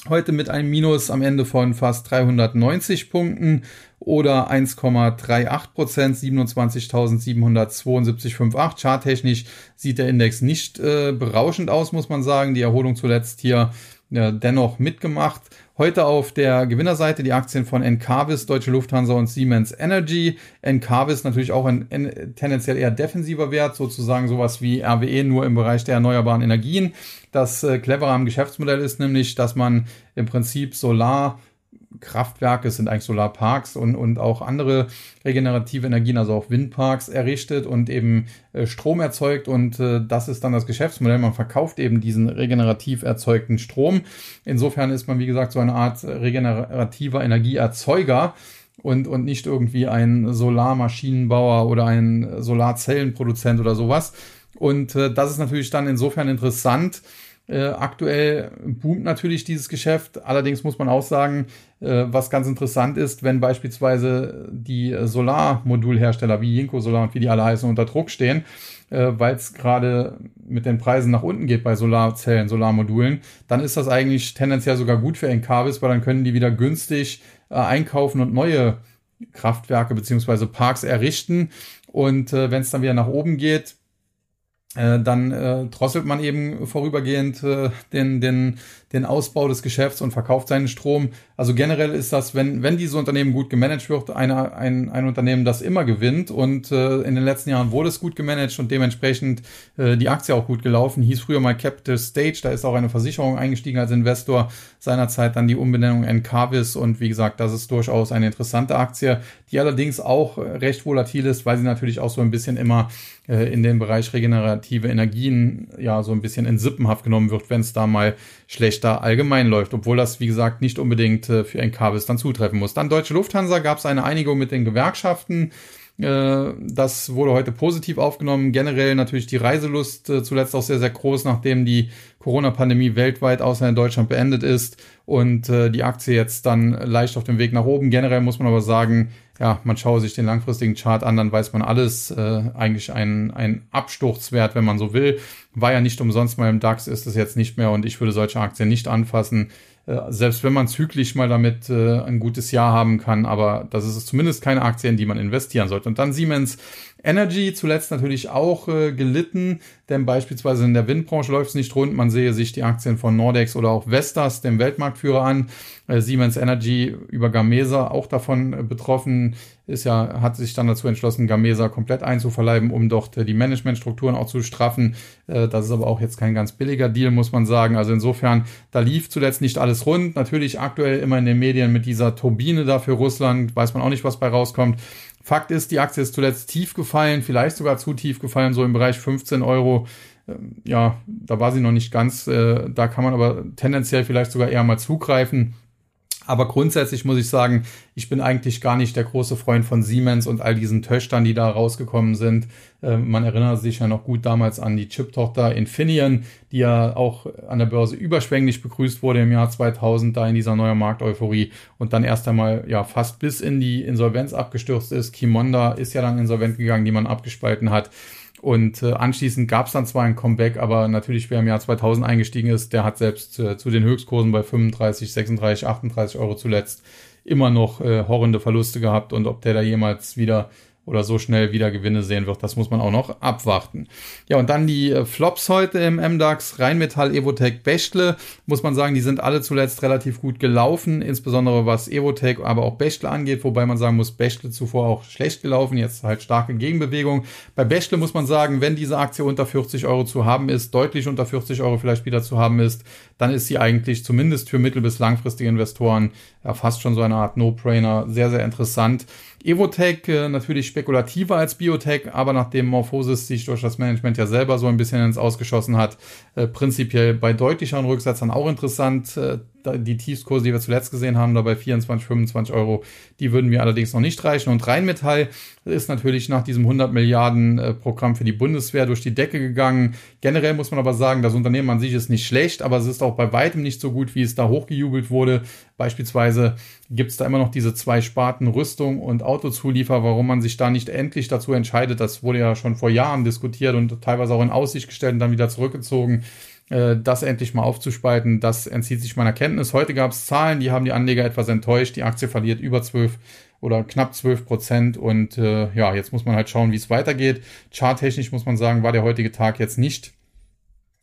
Heute mit einem Minus am Ende von fast 390 Punkten oder 1,38 Prozent, 27.772,58. Charttechnisch sieht der Index nicht äh, berauschend aus, muss man sagen. Die Erholung zuletzt hier äh, dennoch mitgemacht. Heute auf der Gewinnerseite die Aktien von Encarvis, Deutsche Lufthansa und Siemens Energy. Encarvis natürlich auch ein, tendenziell eher defensiver Wert, sozusagen sowas wie RWE nur im Bereich der erneuerbaren Energien. Das äh, Clevere am Geschäftsmodell ist nämlich, dass man im Prinzip Solar Kraftwerke, es sind eigentlich Solarparks und, und auch andere regenerative Energien, also auch Windparks errichtet und eben äh, Strom erzeugt und äh, das ist dann das Geschäftsmodell. Man verkauft eben diesen regenerativ erzeugten Strom. Insofern ist man, wie gesagt, so eine Art regenerativer Energieerzeuger und, und nicht irgendwie ein Solarmaschinenbauer oder ein Solarzellenproduzent oder sowas. Und äh, das ist natürlich dann insofern interessant, äh, aktuell boomt natürlich dieses Geschäft. Allerdings muss man auch sagen, äh, was ganz interessant ist, wenn beispielsweise die Solarmodulhersteller wie Jinko Solar und wie die alle heißen unter Druck stehen, äh, weil es gerade mit den Preisen nach unten geht bei Solarzellen, Solarmodulen, dann ist das eigentlich tendenziell sogar gut für Encarvis, weil dann können die wieder günstig äh, einkaufen und neue Kraftwerke beziehungsweise Parks errichten. Und äh, wenn es dann wieder nach oben geht, dann äh, drosselt man eben vorübergehend äh, den, den, den Ausbau des Geschäfts und verkauft seinen Strom. Also generell ist das, wenn, wenn diese Unternehmen gut gemanagt wird, eine, ein, ein Unternehmen, das immer gewinnt. Und äh, in den letzten Jahren wurde es gut gemanagt und dementsprechend äh, die Aktie auch gut gelaufen. Hieß früher mal Capital Stage, da ist auch eine Versicherung eingestiegen als Investor. Seinerzeit dann die Umbenennung Encarvis und wie gesagt, das ist durchaus eine interessante Aktie, die allerdings auch recht volatil ist, weil sie natürlich auch so ein bisschen immer äh, in den Bereich regenerative Energien ja so ein bisschen in Sippenhaft genommen wird, wenn es da mal schlechter allgemein läuft, obwohl das, wie gesagt, nicht unbedingt äh, für Encarvis dann zutreffen muss. Dann Deutsche Lufthansa gab es eine Einigung mit den Gewerkschaften. Äh, das wurde heute positiv aufgenommen. Generell natürlich die Reiselust äh, zuletzt auch sehr, sehr groß, nachdem die Corona-Pandemie weltweit außer in Deutschland beendet ist und äh, die Aktie jetzt dann leicht auf dem Weg nach oben. Generell muss man aber sagen, ja, man schaue sich den langfristigen Chart an, dann weiß man alles. Eigentlich ein, ein Absturzwert, wenn man so will. War ja nicht umsonst mal im DAX, ist es jetzt nicht mehr und ich würde solche Aktien nicht anfassen. Äh, selbst wenn man zyklisch mal damit äh, ein gutes Jahr haben kann, aber das ist zumindest keine Aktie, in die man investieren sollte. Und dann Siemens Energy zuletzt natürlich auch äh, gelitten, denn beispielsweise in der Windbranche läuft es nicht rund. Man sehe sich die Aktien von Nordex oder auch Vestas, dem Weltmarktführer, an. Äh, Siemens Energy über Gamesa auch davon äh, betroffen ist ja, hat sich dann dazu entschlossen, Gamesa komplett einzuverleiben, um dort äh, die Managementstrukturen auch zu straffen. Äh, das ist aber auch jetzt kein ganz billiger Deal, muss man sagen. Also insofern, da lief zuletzt nicht alles rund. Natürlich aktuell immer in den Medien mit dieser Turbine da für Russland, weiß man auch nicht, was bei rauskommt. Fakt ist, die Aktie ist zuletzt tief gefallen, vielleicht sogar zu tief gefallen, so im Bereich 15 Euro. Ähm, ja, da war sie noch nicht ganz. Äh, da kann man aber tendenziell vielleicht sogar eher mal zugreifen. Aber grundsätzlich muss ich sagen, ich bin eigentlich gar nicht der große Freund von Siemens und all diesen Töchtern, die da rausgekommen sind. Äh, man erinnert sich ja noch gut damals an die Chip-Tochter Infineon, die ja auch an der Börse überschwänglich begrüßt wurde im Jahr 2000, da in dieser neuen Markteuphorie und dann erst einmal ja fast bis in die Insolvenz abgestürzt ist. Kimonda ist ja dann insolvent gegangen, die man abgespalten hat. Und äh, anschließend gab es dann zwar ein Comeback, aber natürlich, wer im Jahr 2000 eingestiegen ist, der hat selbst äh, zu den Höchstkursen bei 35, 36, 38 Euro zuletzt immer noch äh, horrende Verluste gehabt. Und ob der da jemals wieder oder so schnell wieder Gewinne sehen wird. Das muss man auch noch abwarten. Ja, und dann die äh, Flops heute im MDAX. Rheinmetall, Evotech, Bechtle. Muss man sagen, die sind alle zuletzt relativ gut gelaufen, insbesondere was Evotech, aber auch Bechtle angeht, wobei man sagen muss, Bechtle zuvor auch schlecht gelaufen, jetzt halt starke Gegenbewegung. Bei Bechtle muss man sagen, wenn diese Aktie unter 40 Euro zu haben ist, deutlich unter 40 Euro vielleicht wieder zu haben ist, dann ist sie eigentlich zumindest für mittel- bis langfristige Investoren ja fast schon so eine Art No-Brainer, sehr, sehr interessant. Evotech äh, natürlich spekulativer als Biotech, aber nachdem Morphosis sich durch das Management ja selber so ein bisschen ins Ausgeschossen hat, äh, prinzipiell bei deutlicheren Rücksetzern auch interessant. Äh, die Tiefskurse, die wir zuletzt gesehen haben, da bei 24, 25 Euro, die würden mir allerdings noch nicht reichen. Und Rheinmetall ist natürlich nach diesem 100 Milliarden äh, Programm für die Bundeswehr durch die Decke gegangen. Generell muss man aber sagen, das Unternehmen an sich ist nicht schlecht, aber es ist auch bei weitem nicht so gut, wie es da hochgejubelt wurde. Beispielsweise gibt es da immer noch diese zwei Sparten Rüstung und Autozuliefer, warum man sich da nicht endlich dazu entscheidet. Das wurde ja schon vor Jahren diskutiert und teilweise auch in Aussicht gestellt und dann wieder zurückgezogen das endlich mal aufzuspalten, das entzieht sich meiner Kenntnis. Heute gab es Zahlen, die haben die Anleger etwas enttäuscht. Die Aktie verliert über 12 oder knapp 12 Prozent und äh, ja, jetzt muss man halt schauen, wie es weitergeht. Charttechnisch muss man sagen, war der heutige Tag jetzt nicht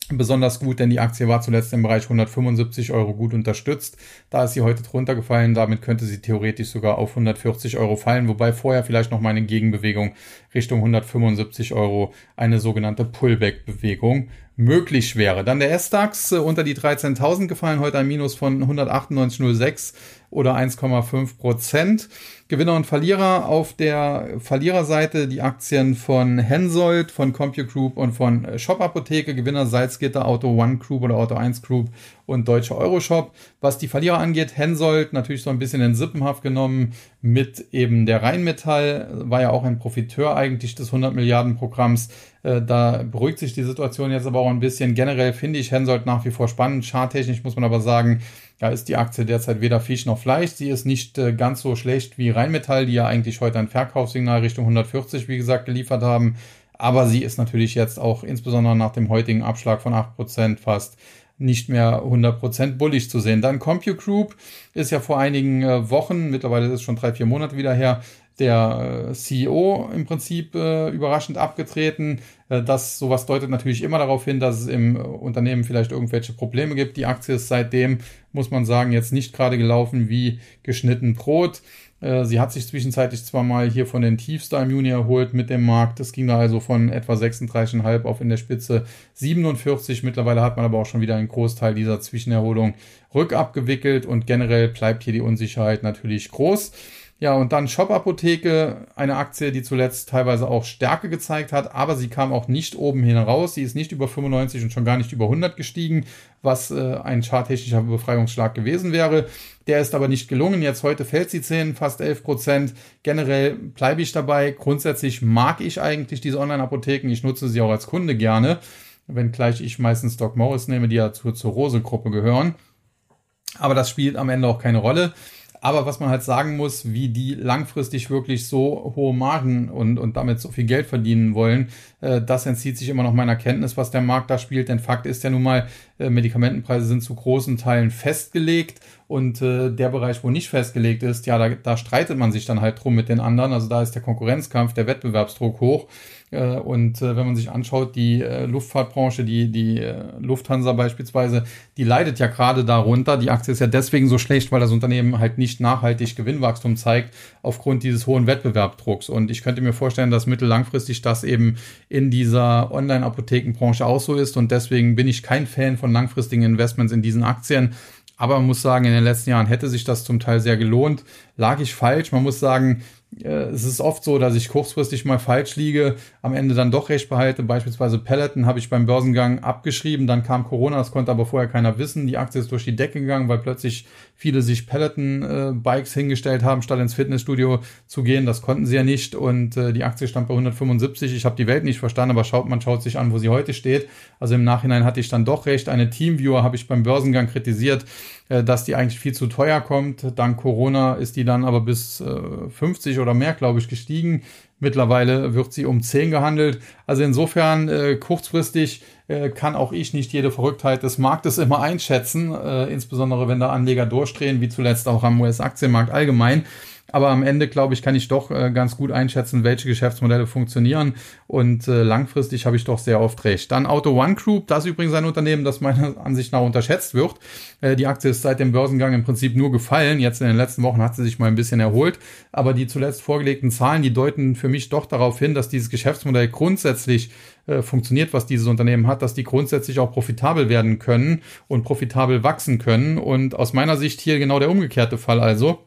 besonders gut, denn die Aktie war zuletzt im Bereich 175 Euro gut unterstützt. Da ist sie heute drunter gefallen. Damit könnte sie theoretisch sogar auf 140 Euro fallen, wobei vorher vielleicht noch mal eine Gegenbewegung Richtung 175 Euro, eine sogenannte Pullback-Bewegung möglich wäre. Dann der S-DAX äh, unter die 13.000 gefallen, heute ein Minus von 198,06 oder 1,5 Prozent. Gewinner und Verlierer auf der Verliererseite die Aktien von Hensoldt, von CompuGroup und von Shop Apotheke. Gewinner Salzgitter, Auto One Group oder Auto 1 Group und Deutsche Euroshop. Was die Verlierer angeht, Hensoldt natürlich so ein bisschen in Sippenhaft genommen mit eben der Rheinmetall, war ja auch ein Profiteur eigentlich des 100 Milliarden Programms. Äh, da beruhigt sich die Situation jetzt aber auch ein bisschen. Generell finde ich Hensoldt nach wie vor spannend. Charttechnisch muss man aber sagen, da ist die Aktie derzeit weder Fisch noch Fleisch. Sie ist nicht äh, ganz so schlecht wie Rheinmetall, die ja eigentlich heute ein Verkaufssignal Richtung 140, wie gesagt, geliefert haben. Aber sie ist natürlich jetzt auch insbesondere nach dem heutigen Abschlag von 8% fast nicht mehr 100% bullig zu sehen. Dann CompuGroup ist ja vor einigen äh, Wochen, mittlerweile ist es schon drei, vier Monate wieder her, der äh, CEO im Prinzip äh, überraschend abgetreten. Äh, das sowas deutet natürlich immer darauf hin, dass es im Unternehmen vielleicht irgendwelche Probleme gibt. Die Aktie ist seitdem, muss man sagen, jetzt nicht gerade gelaufen wie geschnitten Brot. Äh, sie hat sich zwischenzeitlich zwar mal hier von den Tiefs im Juni erholt mit dem Markt. Das ging da also von etwa 36,5 auf in der Spitze 47. Mittlerweile hat man aber auch schon wieder einen Großteil dieser Zwischenerholung rückabgewickelt und generell bleibt hier die Unsicherheit natürlich groß. Ja, und dann Shop Apotheke, eine Aktie, die zuletzt teilweise auch Stärke gezeigt hat, aber sie kam auch nicht oben hin raus. Sie ist nicht über 95 und schon gar nicht über 100 gestiegen, was äh, ein charttechnischer Befreiungsschlag gewesen wäre. Der ist aber nicht gelungen. Jetzt heute fällt sie 10, fast 11 Prozent. Generell bleibe ich dabei. Grundsätzlich mag ich eigentlich diese Online-Apotheken. Ich nutze sie auch als Kunde gerne, wenngleich ich meistens Doc Morris nehme, die ja zur, zur Rose-Gruppe gehören. Aber das spielt am Ende auch keine Rolle. Aber was man halt sagen muss, wie die langfristig wirklich so hohe Margen und, und damit so viel Geld verdienen wollen, äh, das entzieht sich immer noch meiner Kenntnis, was der Markt da spielt. Denn Fakt ist ja nun mal, äh, Medikamentenpreise sind zu großen Teilen festgelegt und äh, der Bereich, wo nicht festgelegt ist, ja, da, da streitet man sich dann halt drum mit den anderen. Also da ist der Konkurrenzkampf, der Wettbewerbsdruck hoch. Äh, und äh, wenn man sich anschaut, die äh, Luftfahrtbranche, die, die Lufthansa beispielsweise, die leidet ja gerade darunter. Die Aktie ist ja deswegen so schlecht, weil das Unternehmen halt nicht nachhaltig Gewinnwachstum zeigt aufgrund dieses hohen Wettbewerbsdrucks. Und ich könnte mir vorstellen, dass mittellangfristig das eben in dieser Online-Apothekenbranche auch so ist. Und deswegen bin ich kein Fan von langfristigen Investments in diesen Aktien. Aber man muss sagen, in den letzten Jahren hätte sich das zum Teil sehr gelohnt. Lag ich falsch? Man muss sagen, es ist oft so, dass ich kurzfristig mal falsch liege, am Ende dann doch recht behalte. Beispielsweise Peloton habe ich beim Börsengang abgeschrieben, dann kam Corona, das konnte aber vorher keiner wissen. Die Aktie ist durch die Decke gegangen, weil plötzlich viele sich Peloton-Bikes äh, hingestellt haben, statt ins Fitnessstudio zu gehen. Das konnten sie ja nicht und äh, die Aktie stand bei 175. Ich habe die Welt nicht verstanden, aber schaut, man schaut sich an, wo sie heute steht. Also im Nachhinein hatte ich dann doch recht. Eine Teamviewer habe ich beim Börsengang kritisiert, äh, dass die eigentlich viel zu teuer kommt. Dank Corona ist die dann aber bis äh, 50 oder mehr, glaube ich, gestiegen. Mittlerweile wird sie um 10 gehandelt. Also insofern äh, kurzfristig äh, kann auch ich nicht jede Verrücktheit des Marktes immer einschätzen, äh, insbesondere wenn da Anleger durchdrehen, wie zuletzt auch am US-Aktienmarkt allgemein. Aber am Ende, glaube ich, kann ich doch äh, ganz gut einschätzen, welche Geschäftsmodelle funktionieren. Und äh, langfristig habe ich doch sehr oft recht. Dann Auto One Group, das ist übrigens ein Unternehmen, das meiner [LAUGHS] Ansicht nach unterschätzt wird. Äh, die Aktie ist seit dem Börsengang im Prinzip nur gefallen. Jetzt in den letzten Wochen hat sie sich mal ein bisschen erholt. Aber die zuletzt vorgelegten Zahlen, die deuten für mich doch darauf hin, dass dieses Geschäftsmodell grundsätzlich äh, funktioniert, was dieses Unternehmen hat, dass die grundsätzlich auch profitabel werden können und profitabel wachsen können. Und aus meiner Sicht hier genau der umgekehrte Fall also.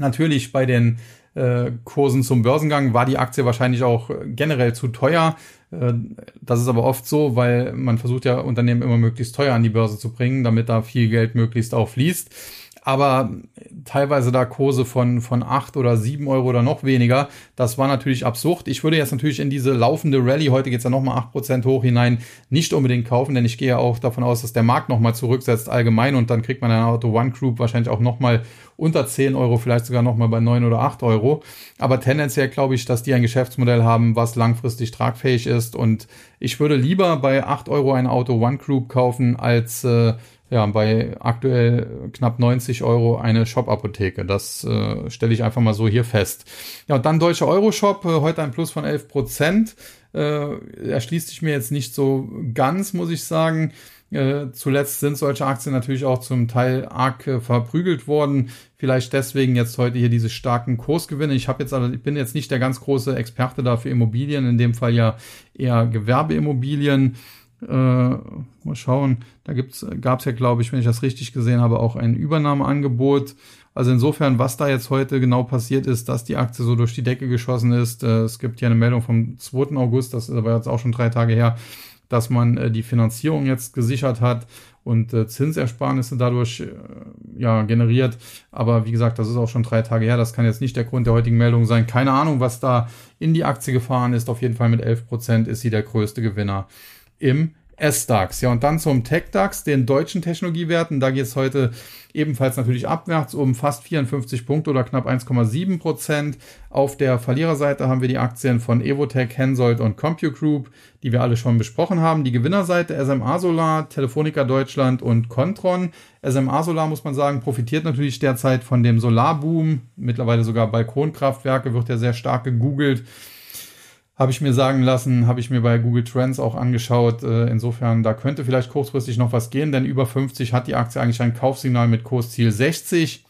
Natürlich bei den äh, Kursen zum Börsengang war die Aktie wahrscheinlich auch generell zu teuer. Äh, das ist aber oft so, weil man versucht ja Unternehmen immer möglichst teuer an die Börse zu bringen, damit da viel Geld möglichst auch fließt aber teilweise da Kurse von, von acht oder sieben Euro oder noch weniger. Das war natürlich absurd. Ich würde jetzt natürlich in diese laufende Rallye, heute geht's ja nochmal Prozent hoch hinein, nicht unbedingt kaufen, denn ich gehe ja auch davon aus, dass der Markt nochmal zurücksetzt allgemein und dann kriegt man eine Auto One Group wahrscheinlich auch nochmal unter zehn Euro, vielleicht sogar nochmal bei neun oder acht Euro. Aber tendenziell glaube ich, dass die ein Geschäftsmodell haben, was langfristig tragfähig ist und ich würde lieber bei acht Euro ein Auto One Group kaufen als äh, ja, bei aktuell knapp 90 Euro eine Shop-Apotheke. Das äh, stelle ich einfach mal so hier fest. Ja, und dann Deutsche Euroshop, äh, heute ein Plus von 11 Prozent. Äh, erschließt sich mir jetzt nicht so ganz, muss ich sagen. Äh, zuletzt sind solche Aktien natürlich auch zum Teil arg äh, verprügelt worden. Vielleicht deswegen jetzt heute hier diese starken Kursgewinne. Ich habe jetzt also, ich bin jetzt nicht der ganz große Experte da für Immobilien, in dem Fall ja eher Gewerbeimmobilien. Äh, mal schauen, da gab es ja, glaube ich, wenn ich das richtig gesehen habe, auch ein Übernahmeangebot. Also insofern, was da jetzt heute genau passiert ist, dass die Aktie so durch die Decke geschossen ist. Äh, es gibt ja eine Meldung vom 2. August, das ist aber jetzt auch schon drei Tage her, dass man äh, die Finanzierung jetzt gesichert hat und äh, Zinsersparnisse dadurch äh, ja generiert. Aber wie gesagt, das ist auch schon drei Tage her. Das kann jetzt nicht der Grund der heutigen Meldung sein. Keine Ahnung, was da in die Aktie gefahren ist. Auf jeden Fall mit 11 Prozent ist sie der größte Gewinner im S-DAX. Ja, und dann zum Tech-DAX, den deutschen Technologiewerten. Da geht es heute ebenfalls natürlich abwärts um fast 54 Punkte oder knapp 1,7 Prozent. Auf der Verliererseite haben wir die Aktien von Evotech, Hensoldt und CompuGroup, die wir alle schon besprochen haben. Die Gewinnerseite SMA Solar, Telefonica Deutschland und Contron. SMA Solar, muss man sagen, profitiert natürlich derzeit von dem Solarboom. Mittlerweile sogar Balkonkraftwerke wird ja sehr stark gegoogelt. Habe ich mir sagen lassen, habe ich mir bei Google Trends auch angeschaut. Äh, insofern, da könnte vielleicht kurzfristig noch was gehen, denn über 50 hat die Aktie eigentlich ein Kaufsignal mit Kursziel 60.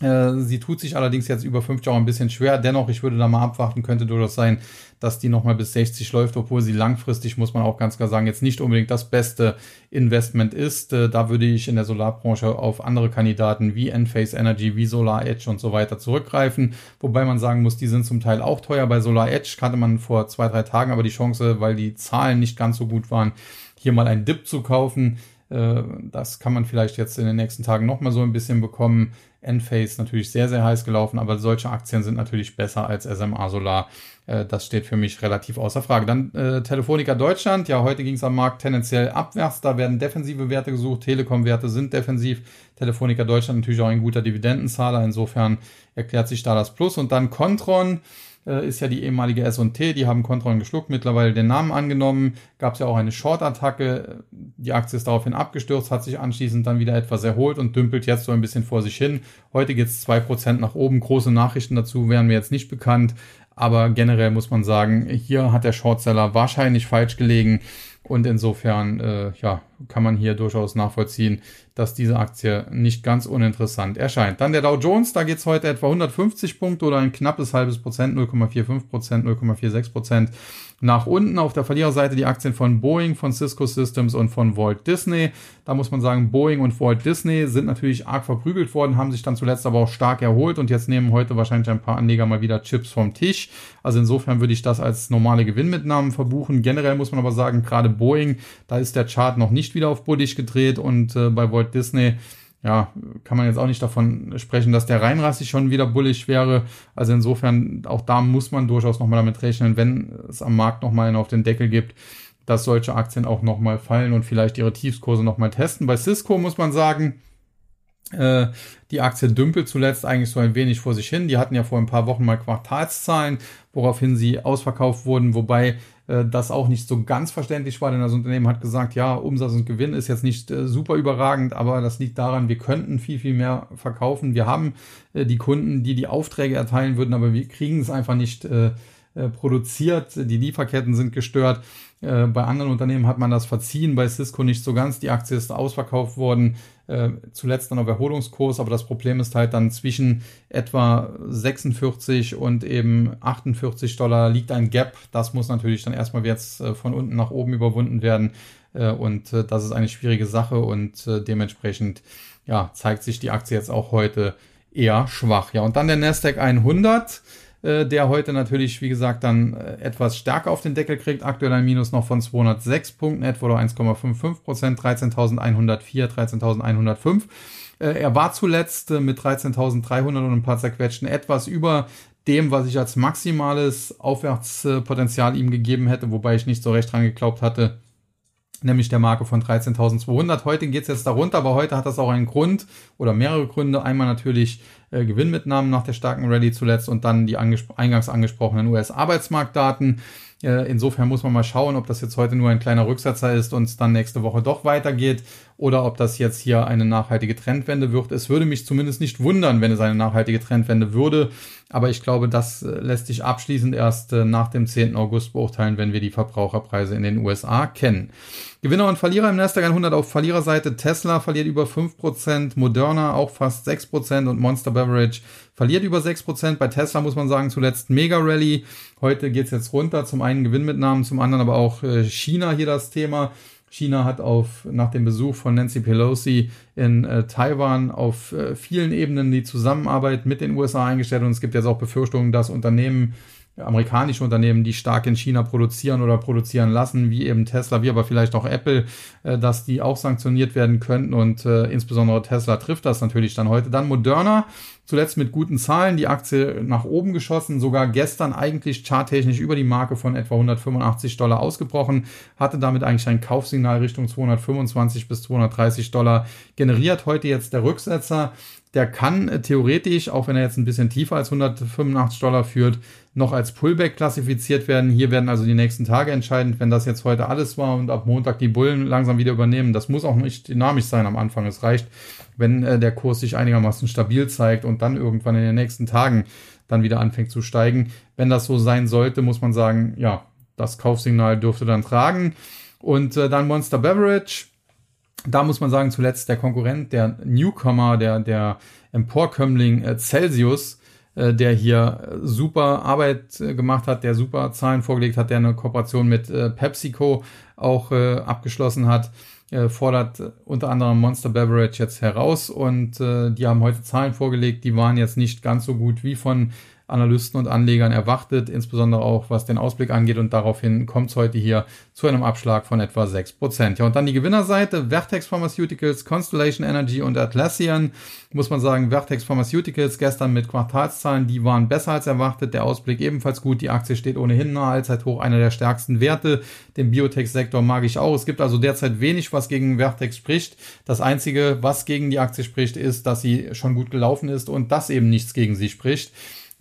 Äh, sie tut sich allerdings jetzt über 50 auch ein bisschen schwer. Dennoch, ich würde da mal abwarten, könnte durchaus sein, dass die nochmal bis 60 läuft, obwohl sie langfristig, muss man auch ganz klar sagen, jetzt nicht unbedingt das beste Investment ist. Äh, da würde ich in der Solarbranche auf andere Kandidaten wie Enphase Energy, wie Solar Edge und so weiter zurückgreifen. Wobei man sagen muss, die sind zum Teil auch teuer. Bei Solar Edge hatte man vor zwei, drei Tagen aber die Chance, weil die Zahlen nicht ganz so gut waren, hier mal einen Dip zu kaufen. Äh, das kann man vielleicht jetzt in den nächsten Tagen nochmal so ein bisschen bekommen. Enphase natürlich sehr, sehr heiß gelaufen, aber solche Aktien sind natürlich besser als SMA Solar. Äh, das steht für mich relativ außer Frage. Dann äh, Telefonica Deutschland. Ja, heute ging es am Markt tendenziell abwärts. Da werden defensive Werte gesucht. Telekom-Werte sind defensiv. Telefonica Deutschland natürlich auch ein guter Dividendenzahler. Insofern erklärt sich da das Plus. Und dann Contron äh, ist ja die ehemalige S&T, die haben Kontrollen geschluckt, mittlerweile den Namen angenommen, gab es ja auch eine Short-Attacke, die Aktie ist daraufhin abgestürzt, hat sich anschließend dann wieder etwas erholt und dümpelt jetzt so ein bisschen vor sich hin. Heute geht es 2% nach oben, große Nachrichten dazu wären mir jetzt nicht bekannt, aber generell muss man sagen, hier hat der Shortseller wahrscheinlich falsch gelegen. Und insofern äh, ja, kann man hier durchaus nachvollziehen, dass diese Aktie nicht ganz uninteressant erscheint. Dann der Dow Jones, da geht es heute etwa 150 Punkte oder ein knappes halbes Prozent, 0,45 Prozent, 0,46 Prozent nach unten. Auf der Verliererseite die Aktien von Boeing, von Cisco Systems und von Walt Disney. Da muss man sagen, Boeing und Walt Disney sind natürlich arg verprügelt worden, haben sich dann zuletzt aber auch stark erholt und jetzt nehmen heute wahrscheinlich ein paar Anleger mal wieder Chips vom Tisch. Also insofern würde ich das als normale Gewinnmitnahmen verbuchen. Generell muss man aber sagen, gerade Boeing, da ist der Chart noch nicht wieder auf bullig gedreht und äh, bei Walt Disney ja, kann man jetzt auch nicht davon sprechen, dass der reinrassig schon wieder bullig wäre. Also insofern, auch da muss man durchaus nochmal damit rechnen, wenn es am Markt nochmal einen auf den Deckel gibt, dass solche Aktien auch nochmal fallen und vielleicht ihre Tiefskurse nochmal testen. Bei Cisco muss man sagen, die Aktie dümpelt zuletzt eigentlich so ein wenig vor sich hin. Die hatten ja vor ein paar Wochen mal Quartalszahlen, woraufhin sie ausverkauft wurden, wobei äh, das auch nicht so ganz verständlich war, denn das Unternehmen hat gesagt, ja, Umsatz und Gewinn ist jetzt nicht äh, super überragend, aber das liegt daran, wir könnten viel, viel mehr verkaufen. Wir haben äh, die Kunden, die die Aufträge erteilen würden, aber wir kriegen es einfach nicht äh, äh, produziert. Die Lieferketten sind gestört. Äh, bei anderen Unternehmen hat man das verziehen, bei Cisco nicht so ganz. Die Aktie ist ausverkauft worden, äh, zuletzt dann auf Erholungskurs, aber das Problem ist halt dann zwischen etwa 46 und eben 48 Dollar liegt ein Gap. Das muss natürlich dann erstmal jetzt von unten nach oben überwunden werden und das ist eine schwierige Sache und dementsprechend ja, zeigt sich die Aktie jetzt auch heute eher schwach. Ja, und dann der Nasdaq 100 äh, der heute natürlich, wie gesagt, dann äh, etwas stärker auf den Deckel kriegt. Aktuell ein Minus noch von 206 Punkten, etwa 1,55 Prozent, 13.104, 13.105. Er war zuletzt äh, mit 13.300 und ein paar zerquetschten etwas über dem, was ich als maximales Aufwärtspotenzial ihm gegeben hätte, wobei ich nicht so recht dran geglaubt hatte, nämlich der Marke von 13.200. Heute geht es jetzt darunter, aber heute hat das auch einen Grund oder mehrere Gründe. Einmal natürlich äh, Gewinnmitnahmen nach der starken Rallye zuletzt und dann die angespro eingangs angesprochenen US-Arbeitsmarktdaten. Äh, insofern muss man mal schauen, ob das jetzt heute nur ein kleiner Rücksetzer ist und es dann nächste Woche doch weitergeht oder ob das jetzt hier eine nachhaltige Trendwende wird. Es würde mich zumindest nicht wundern, wenn es eine nachhaltige Trendwende würde, aber ich glaube, das äh, lässt sich abschließend erst nach dem 10. August beurteilen, wenn wir die Verbraucherpreise in den USA kennen. Gewinner und Verlierer im Nasdaq 100 auf Verliererseite. Tesla verliert über 5%, Moderna auch fast 6% und Monster Beverage verliert über 6%. Bei Tesla muss man sagen, zuletzt Mega Rally. Heute geht's jetzt runter. Zum einen Gewinnmitnahmen, zum anderen aber auch äh, China hier das Thema. China hat auf, nach dem Besuch von Nancy Pelosi in äh, Taiwan auf äh, vielen Ebenen die Zusammenarbeit mit den USA eingestellt und es gibt jetzt auch Befürchtungen, dass Unternehmen amerikanische Unternehmen, die stark in China produzieren oder produzieren lassen, wie eben Tesla, wie aber vielleicht auch Apple, äh, dass die auch sanktioniert werden könnten und äh, insbesondere Tesla trifft das natürlich dann heute. Dann Moderna zuletzt mit guten Zahlen die Aktie nach oben geschossen, sogar gestern eigentlich charttechnisch über die Marke von etwa 185 Dollar ausgebrochen, hatte damit eigentlich ein Kaufsignal Richtung 225 bis 230 Dollar generiert. Heute jetzt der Rücksetzer der kann äh, theoretisch, auch wenn er jetzt ein bisschen tiefer als 185 Dollar führt, noch als Pullback klassifiziert werden. Hier werden also die nächsten Tage entscheidend, wenn das jetzt heute alles war und ab Montag die Bullen langsam wieder übernehmen. Das muss auch nicht dynamisch sein am Anfang. Es reicht, wenn äh, der Kurs sich einigermaßen stabil zeigt und dann irgendwann in den nächsten Tagen dann wieder anfängt zu steigen. Wenn das so sein sollte, muss man sagen, ja, das Kaufsignal dürfte dann tragen. Und äh, dann Monster Beverage da muss man sagen, zuletzt der Konkurrent, der Newcomer, der, der Emporkömmling äh, Celsius, äh, der hier äh, super Arbeit äh, gemacht hat, der super Zahlen vorgelegt hat, der eine Kooperation mit äh, PepsiCo auch äh, abgeschlossen hat, fordert unter anderem Monster Beverage jetzt heraus. Und die haben heute Zahlen vorgelegt, die waren jetzt nicht ganz so gut wie von Analysten und Anlegern erwartet, insbesondere auch was den Ausblick angeht. Und daraufhin kommt es heute hier zu einem Abschlag von etwa 6%. Ja, und dann die Gewinnerseite, Vertex Pharmaceuticals, Constellation Energy und Atlassian, muss man sagen, Vertex Pharmaceuticals gestern mit Quartalszahlen, die waren besser als erwartet, der Ausblick ebenfalls gut, die Aktie steht ohnehin nahe Allzeithoch, einer der stärksten Werte, den Biotech-Sektor mag ich auch, es gibt also derzeit wenig, was gegen Vertex spricht, das einzige, was gegen die Aktie spricht, ist, dass sie schon gut gelaufen ist und dass eben nichts gegen sie spricht.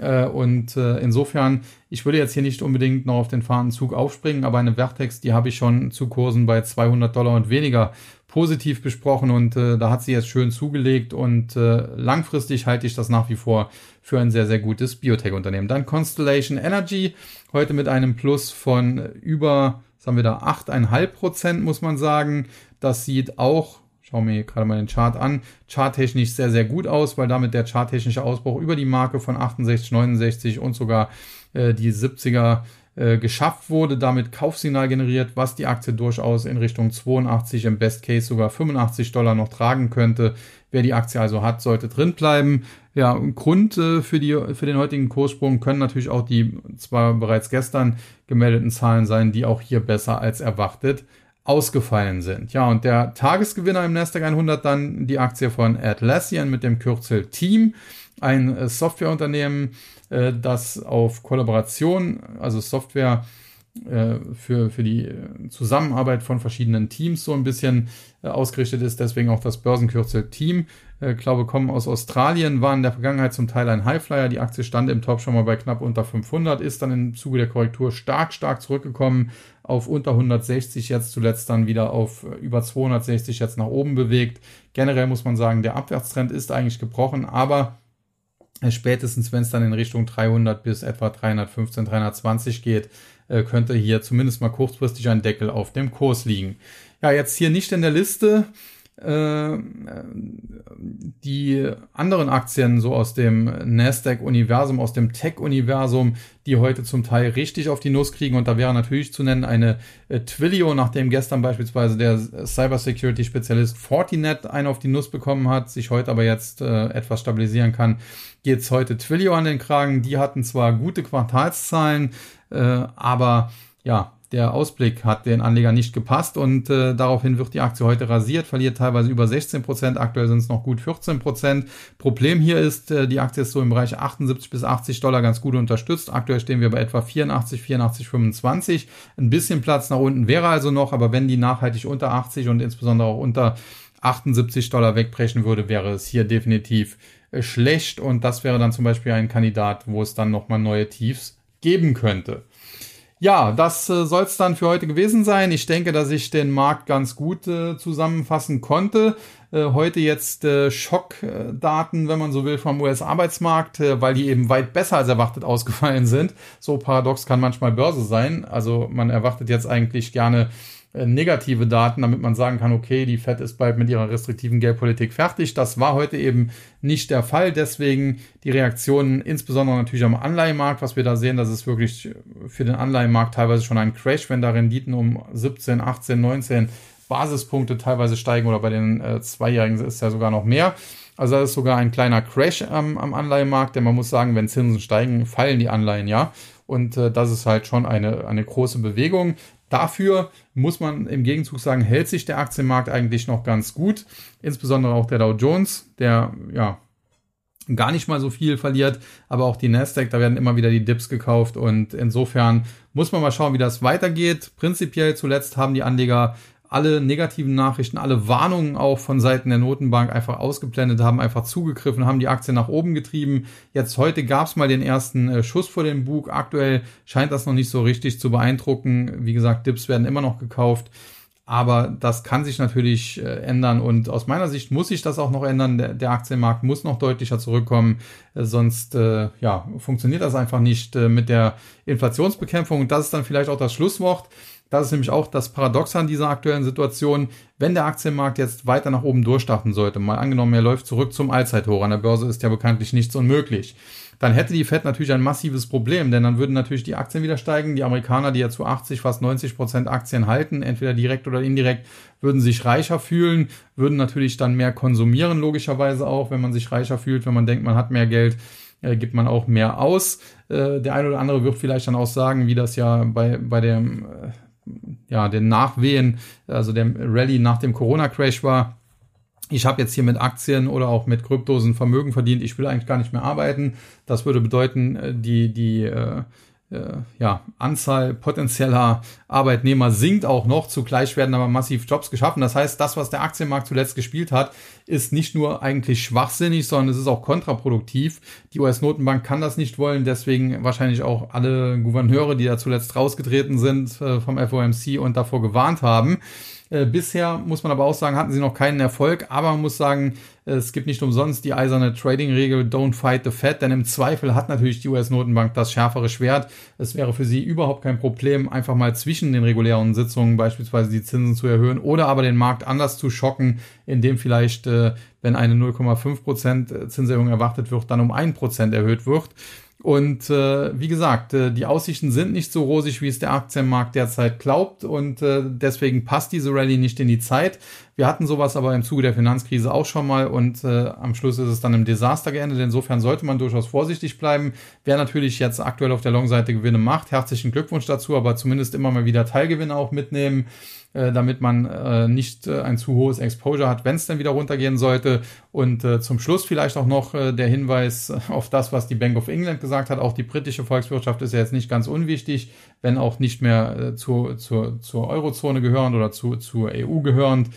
Äh, und äh, insofern, ich würde jetzt hier nicht unbedingt noch auf den Fahnenzug aufspringen, aber eine Vertex, die habe ich schon zu Kursen bei 200 Dollar und weniger positiv besprochen und äh, da hat sie jetzt schön zugelegt und langfristig halte ich das nach wie vor für ein sehr, sehr gutes Biotech-Unternehmen. Dann Constellation Energy, heute mit einem Plus von über, was haben wir da, 8,5 Prozent, muss man sagen. Das sieht auch schaue mir gerade mal den Chart an, charttechnisch sehr, sehr gut aus, weil damit der charttechnische Ausbruch über die Marke von 68, 69 und sogar äh, die 70er äh, geschafft wurde, damit Kaufsignal generiert, was die Aktie durchaus in Richtung 82, im Best Case sogar 85 Dollar noch tragen könnte. Wer die Aktie also hat, sollte drin bleiben. Ja, Grund äh, für, die, für den heutigen Kurssprung können natürlich auch die zwar bereits gestern gemeldeten Zahlen sein, die auch hier besser als erwartet ausgefallen sind. Ja, und der Tagesgewinner im Nasdaq 100 dann die Aktie von Atlassian mit dem Kürzel Team, ein äh, Softwareunternehmen, äh, das auf Kollaboration, also Software äh, für, für die Zusammenarbeit von verschiedenen Teams so ein bisschen ausgerichtet ist, deswegen auch das Börsenkürzel Team. Ich glaube, kommen aus Australien, waren in der Vergangenheit zum Teil ein Highflyer. Die Aktie stand im Top schon mal bei knapp unter 500, ist dann im Zuge der Korrektur stark, stark zurückgekommen, auf unter 160, jetzt zuletzt dann wieder auf äh, über 260 jetzt nach oben bewegt. Generell muss man sagen, der Abwärtstrend ist eigentlich gebrochen, aber äh, spätestens wenn es dann in Richtung 300 bis etwa 315, 320 geht, äh, könnte hier zumindest mal kurzfristig ein Deckel auf dem Kurs liegen. Ja, jetzt hier nicht in der Liste die anderen Aktien so aus dem Nasdaq-Universum, aus dem Tech-Universum, die heute zum Teil richtig auf die Nuss kriegen. Und da wäre natürlich zu nennen eine äh, Twilio, nachdem gestern beispielsweise der Cybersecurity-Spezialist Fortinet einen auf die Nuss bekommen hat, sich heute aber jetzt äh, etwas stabilisieren kann, geht es heute Twilio an den Kragen. Die hatten zwar gute Quartalszahlen, äh, aber ja, der Ausblick hat den Anlegern nicht gepasst und äh, daraufhin wird die Aktie heute rasiert, verliert teilweise über 16 Prozent, aktuell sind es noch gut 14 Prozent. Problem hier ist, äh, die Aktie ist so im Bereich 78 bis 80 Dollar ganz gut unterstützt. Aktuell stehen wir bei etwa 84, 84, 25. Ein bisschen Platz nach unten wäre also noch, aber wenn die nachhaltig unter 80 und insbesondere auch unter 78 Dollar wegbrechen würde, wäre es hier definitiv äh, schlecht und das wäre dann zum Beispiel ein Kandidat, wo es dann nochmal neue Tiefs geben könnte. Ja, das äh, soll es dann für heute gewesen sein. Ich denke, dass ich den Markt ganz gut äh, zusammenfassen konnte. Äh, heute jetzt äh, Schockdaten, wenn man so will, vom US-Arbeitsmarkt, äh, weil die eben weit besser als erwartet ausgefallen sind. So paradox kann manchmal Börse sein. Also man erwartet jetzt eigentlich gerne negative Daten, damit man sagen kann, okay, die Fed ist bald mit ihrer restriktiven Geldpolitik fertig. Das war heute eben nicht der Fall. Deswegen die Reaktionen, insbesondere natürlich am Anleihenmarkt, was wir da sehen, das ist wirklich für den Anleihenmarkt teilweise schon ein Crash, wenn da Renditen um 17, 18, 19 Basispunkte teilweise steigen oder bei den äh, Zweijährigen ist ja sogar noch mehr. Also das ist sogar ein kleiner Crash am, am Anleihenmarkt, denn man muss sagen, wenn Zinsen steigen, fallen die Anleihen ja. Und äh, das ist halt schon eine, eine große Bewegung. Dafür muss man im Gegenzug sagen, hält sich der Aktienmarkt eigentlich noch ganz gut. Insbesondere auch der Dow Jones, der ja gar nicht mal so viel verliert, aber auch die Nasdaq, da werden immer wieder die Dips gekauft und insofern muss man mal schauen, wie das weitergeht. Prinzipiell zuletzt haben die Anleger alle negativen Nachrichten, alle Warnungen auch von Seiten der Notenbank einfach ausgeblendet, haben einfach zugegriffen, haben die Aktie nach oben getrieben. Jetzt heute gab es mal den ersten äh, Schuss vor den Bug. Aktuell scheint das noch nicht so richtig zu beeindrucken. Wie gesagt, Dips werden immer noch gekauft. Aber das kann sich natürlich äh, ändern und aus meiner Sicht muss sich das auch noch ändern. Der, der Aktienmarkt muss noch deutlicher zurückkommen, äh, sonst äh, ja, funktioniert das einfach nicht mit der Inflationsbekämpfung. Und das ist dann vielleicht auch das Schlusswort. Das ist nämlich auch das Paradox an dieser aktuellen Situation. Wenn der Aktienmarkt jetzt weiter nach oben durchstarten sollte, mal angenommen, er läuft zurück zum Allzeithoch, an der Börse ist ja bekanntlich nichts unmöglich, dann hätte die Fed natürlich ein massives Problem, denn dann würden natürlich die Aktien wieder steigen. Die Amerikaner, die ja zu 80, fast 90 Prozent Aktien halten, entweder direkt oder indirekt, würden sich reicher fühlen, würden natürlich dann mehr konsumieren, logischerweise auch, wenn man sich reicher fühlt, wenn man denkt, man hat mehr Geld äh, gibt man auch mehr aus. Äh, der eine oder andere wird vielleicht dann auch sagen, wie das ja bei, bei dem äh, ja, den Nachwehen, also der Rallye nach dem Corona-Crash war. Ich habe jetzt hier mit Aktien oder auch mit Kryptosen Vermögen verdient. Ich will eigentlich gar nicht mehr arbeiten. Das würde bedeuten, äh, die, die äh, ja, Anzahl potenzieller Arbeitnehmer sinkt auch noch. Zugleich werden aber massiv Jobs geschaffen. Das heißt, das, was der Aktienmarkt zuletzt gespielt hat, ist nicht nur eigentlich schwachsinnig, sondern es ist auch kontraproduktiv. Die US-Notenbank kann das nicht wollen. Deswegen wahrscheinlich auch alle Gouverneure, die da zuletzt rausgetreten sind äh, vom FOMC und davor gewarnt haben. Äh, bisher muss man aber auch sagen, hatten sie noch keinen Erfolg, aber man muss sagen, es gibt nicht umsonst die eiserne Trading-Regel Don't fight the Fed, denn im Zweifel hat natürlich die US-Notenbank das schärfere Schwert. Es wäre für sie überhaupt kein Problem, einfach mal zwischen den regulären Sitzungen beispielsweise die Zinsen zu erhöhen oder aber den Markt anders zu schocken, indem vielleicht, äh, wenn eine 0,5% Zinserhöhung erwartet wird, dann um 1% erhöht wird. Und äh, wie gesagt, äh, die Aussichten sind nicht so rosig, wie es der Aktienmarkt derzeit glaubt. Und äh, deswegen passt diese Rallye nicht in die Zeit. Wir hatten sowas aber im Zuge der Finanzkrise auch schon mal und äh, am Schluss ist es dann im Desaster geendet. Insofern sollte man durchaus vorsichtig bleiben. Wer natürlich jetzt aktuell auf der Long-Seite Gewinne macht, herzlichen Glückwunsch dazu, aber zumindest immer mal wieder Teilgewinne auch mitnehmen. Äh, damit man äh, nicht äh, ein zu hohes Exposure hat, wenn es dann wieder runtergehen sollte. Und äh, zum Schluss vielleicht auch noch äh, der Hinweis auf das, was die Bank of England gesagt hat. Auch die britische Volkswirtschaft ist ja jetzt nicht ganz unwichtig, wenn auch nicht mehr äh, zu, zur, Eurozone gehörend oder zu, zur EU gehörend.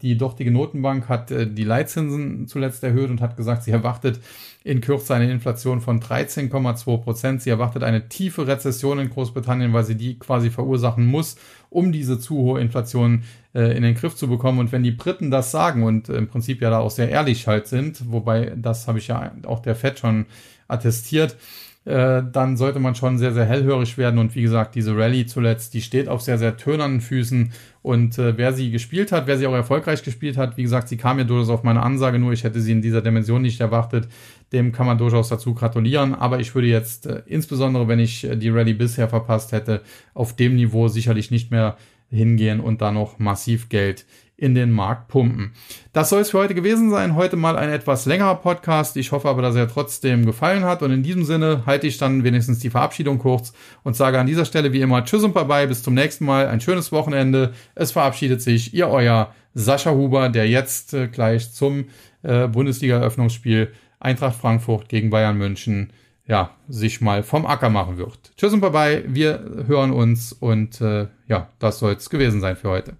Die dortige Notenbank hat die Leitzinsen zuletzt erhöht und hat gesagt, sie erwartet in Kürze eine Inflation von 13,2 Prozent. Sie erwartet eine tiefe Rezession in Großbritannien, weil sie die quasi verursachen muss, um diese zu hohe Inflation äh, in den Griff zu bekommen. Und wenn die Briten das sagen und im Prinzip ja da auch sehr ehrlich halt sind, wobei das habe ich ja auch der FED schon attestiert, äh, dann sollte man schon sehr, sehr hellhörig werden. Und wie gesagt, diese Rallye zuletzt, die steht auf sehr, sehr tönernen Füßen. Und äh, wer sie gespielt hat, wer sie auch erfolgreich gespielt hat, wie gesagt, sie kam ja durchaus auf meine Ansage, nur ich hätte sie in dieser Dimension nicht erwartet. Dem kann man durchaus dazu gratulieren. Aber ich würde jetzt, äh, insbesondere wenn ich äh, die Rallye bisher verpasst hätte, auf dem Niveau sicherlich nicht mehr hingehen und da noch massiv Geld in den Markt pumpen. Das soll es für heute gewesen sein. Heute mal ein etwas längerer Podcast. Ich hoffe aber, dass er trotzdem gefallen hat. Und in diesem Sinne halte ich dann wenigstens die Verabschiedung kurz und sage an dieser Stelle wie immer Tschüss und Bye-bye. Bis zum nächsten Mal. Ein schönes Wochenende. Es verabschiedet sich Ihr euer Sascha Huber, der jetzt äh, gleich zum äh, Bundesliga-Eröffnungsspiel Eintracht Frankfurt gegen Bayern München ja, sich mal vom Acker machen wird. Tschüss und bye bye, wir hören uns und äh, ja, das soll es gewesen sein für heute.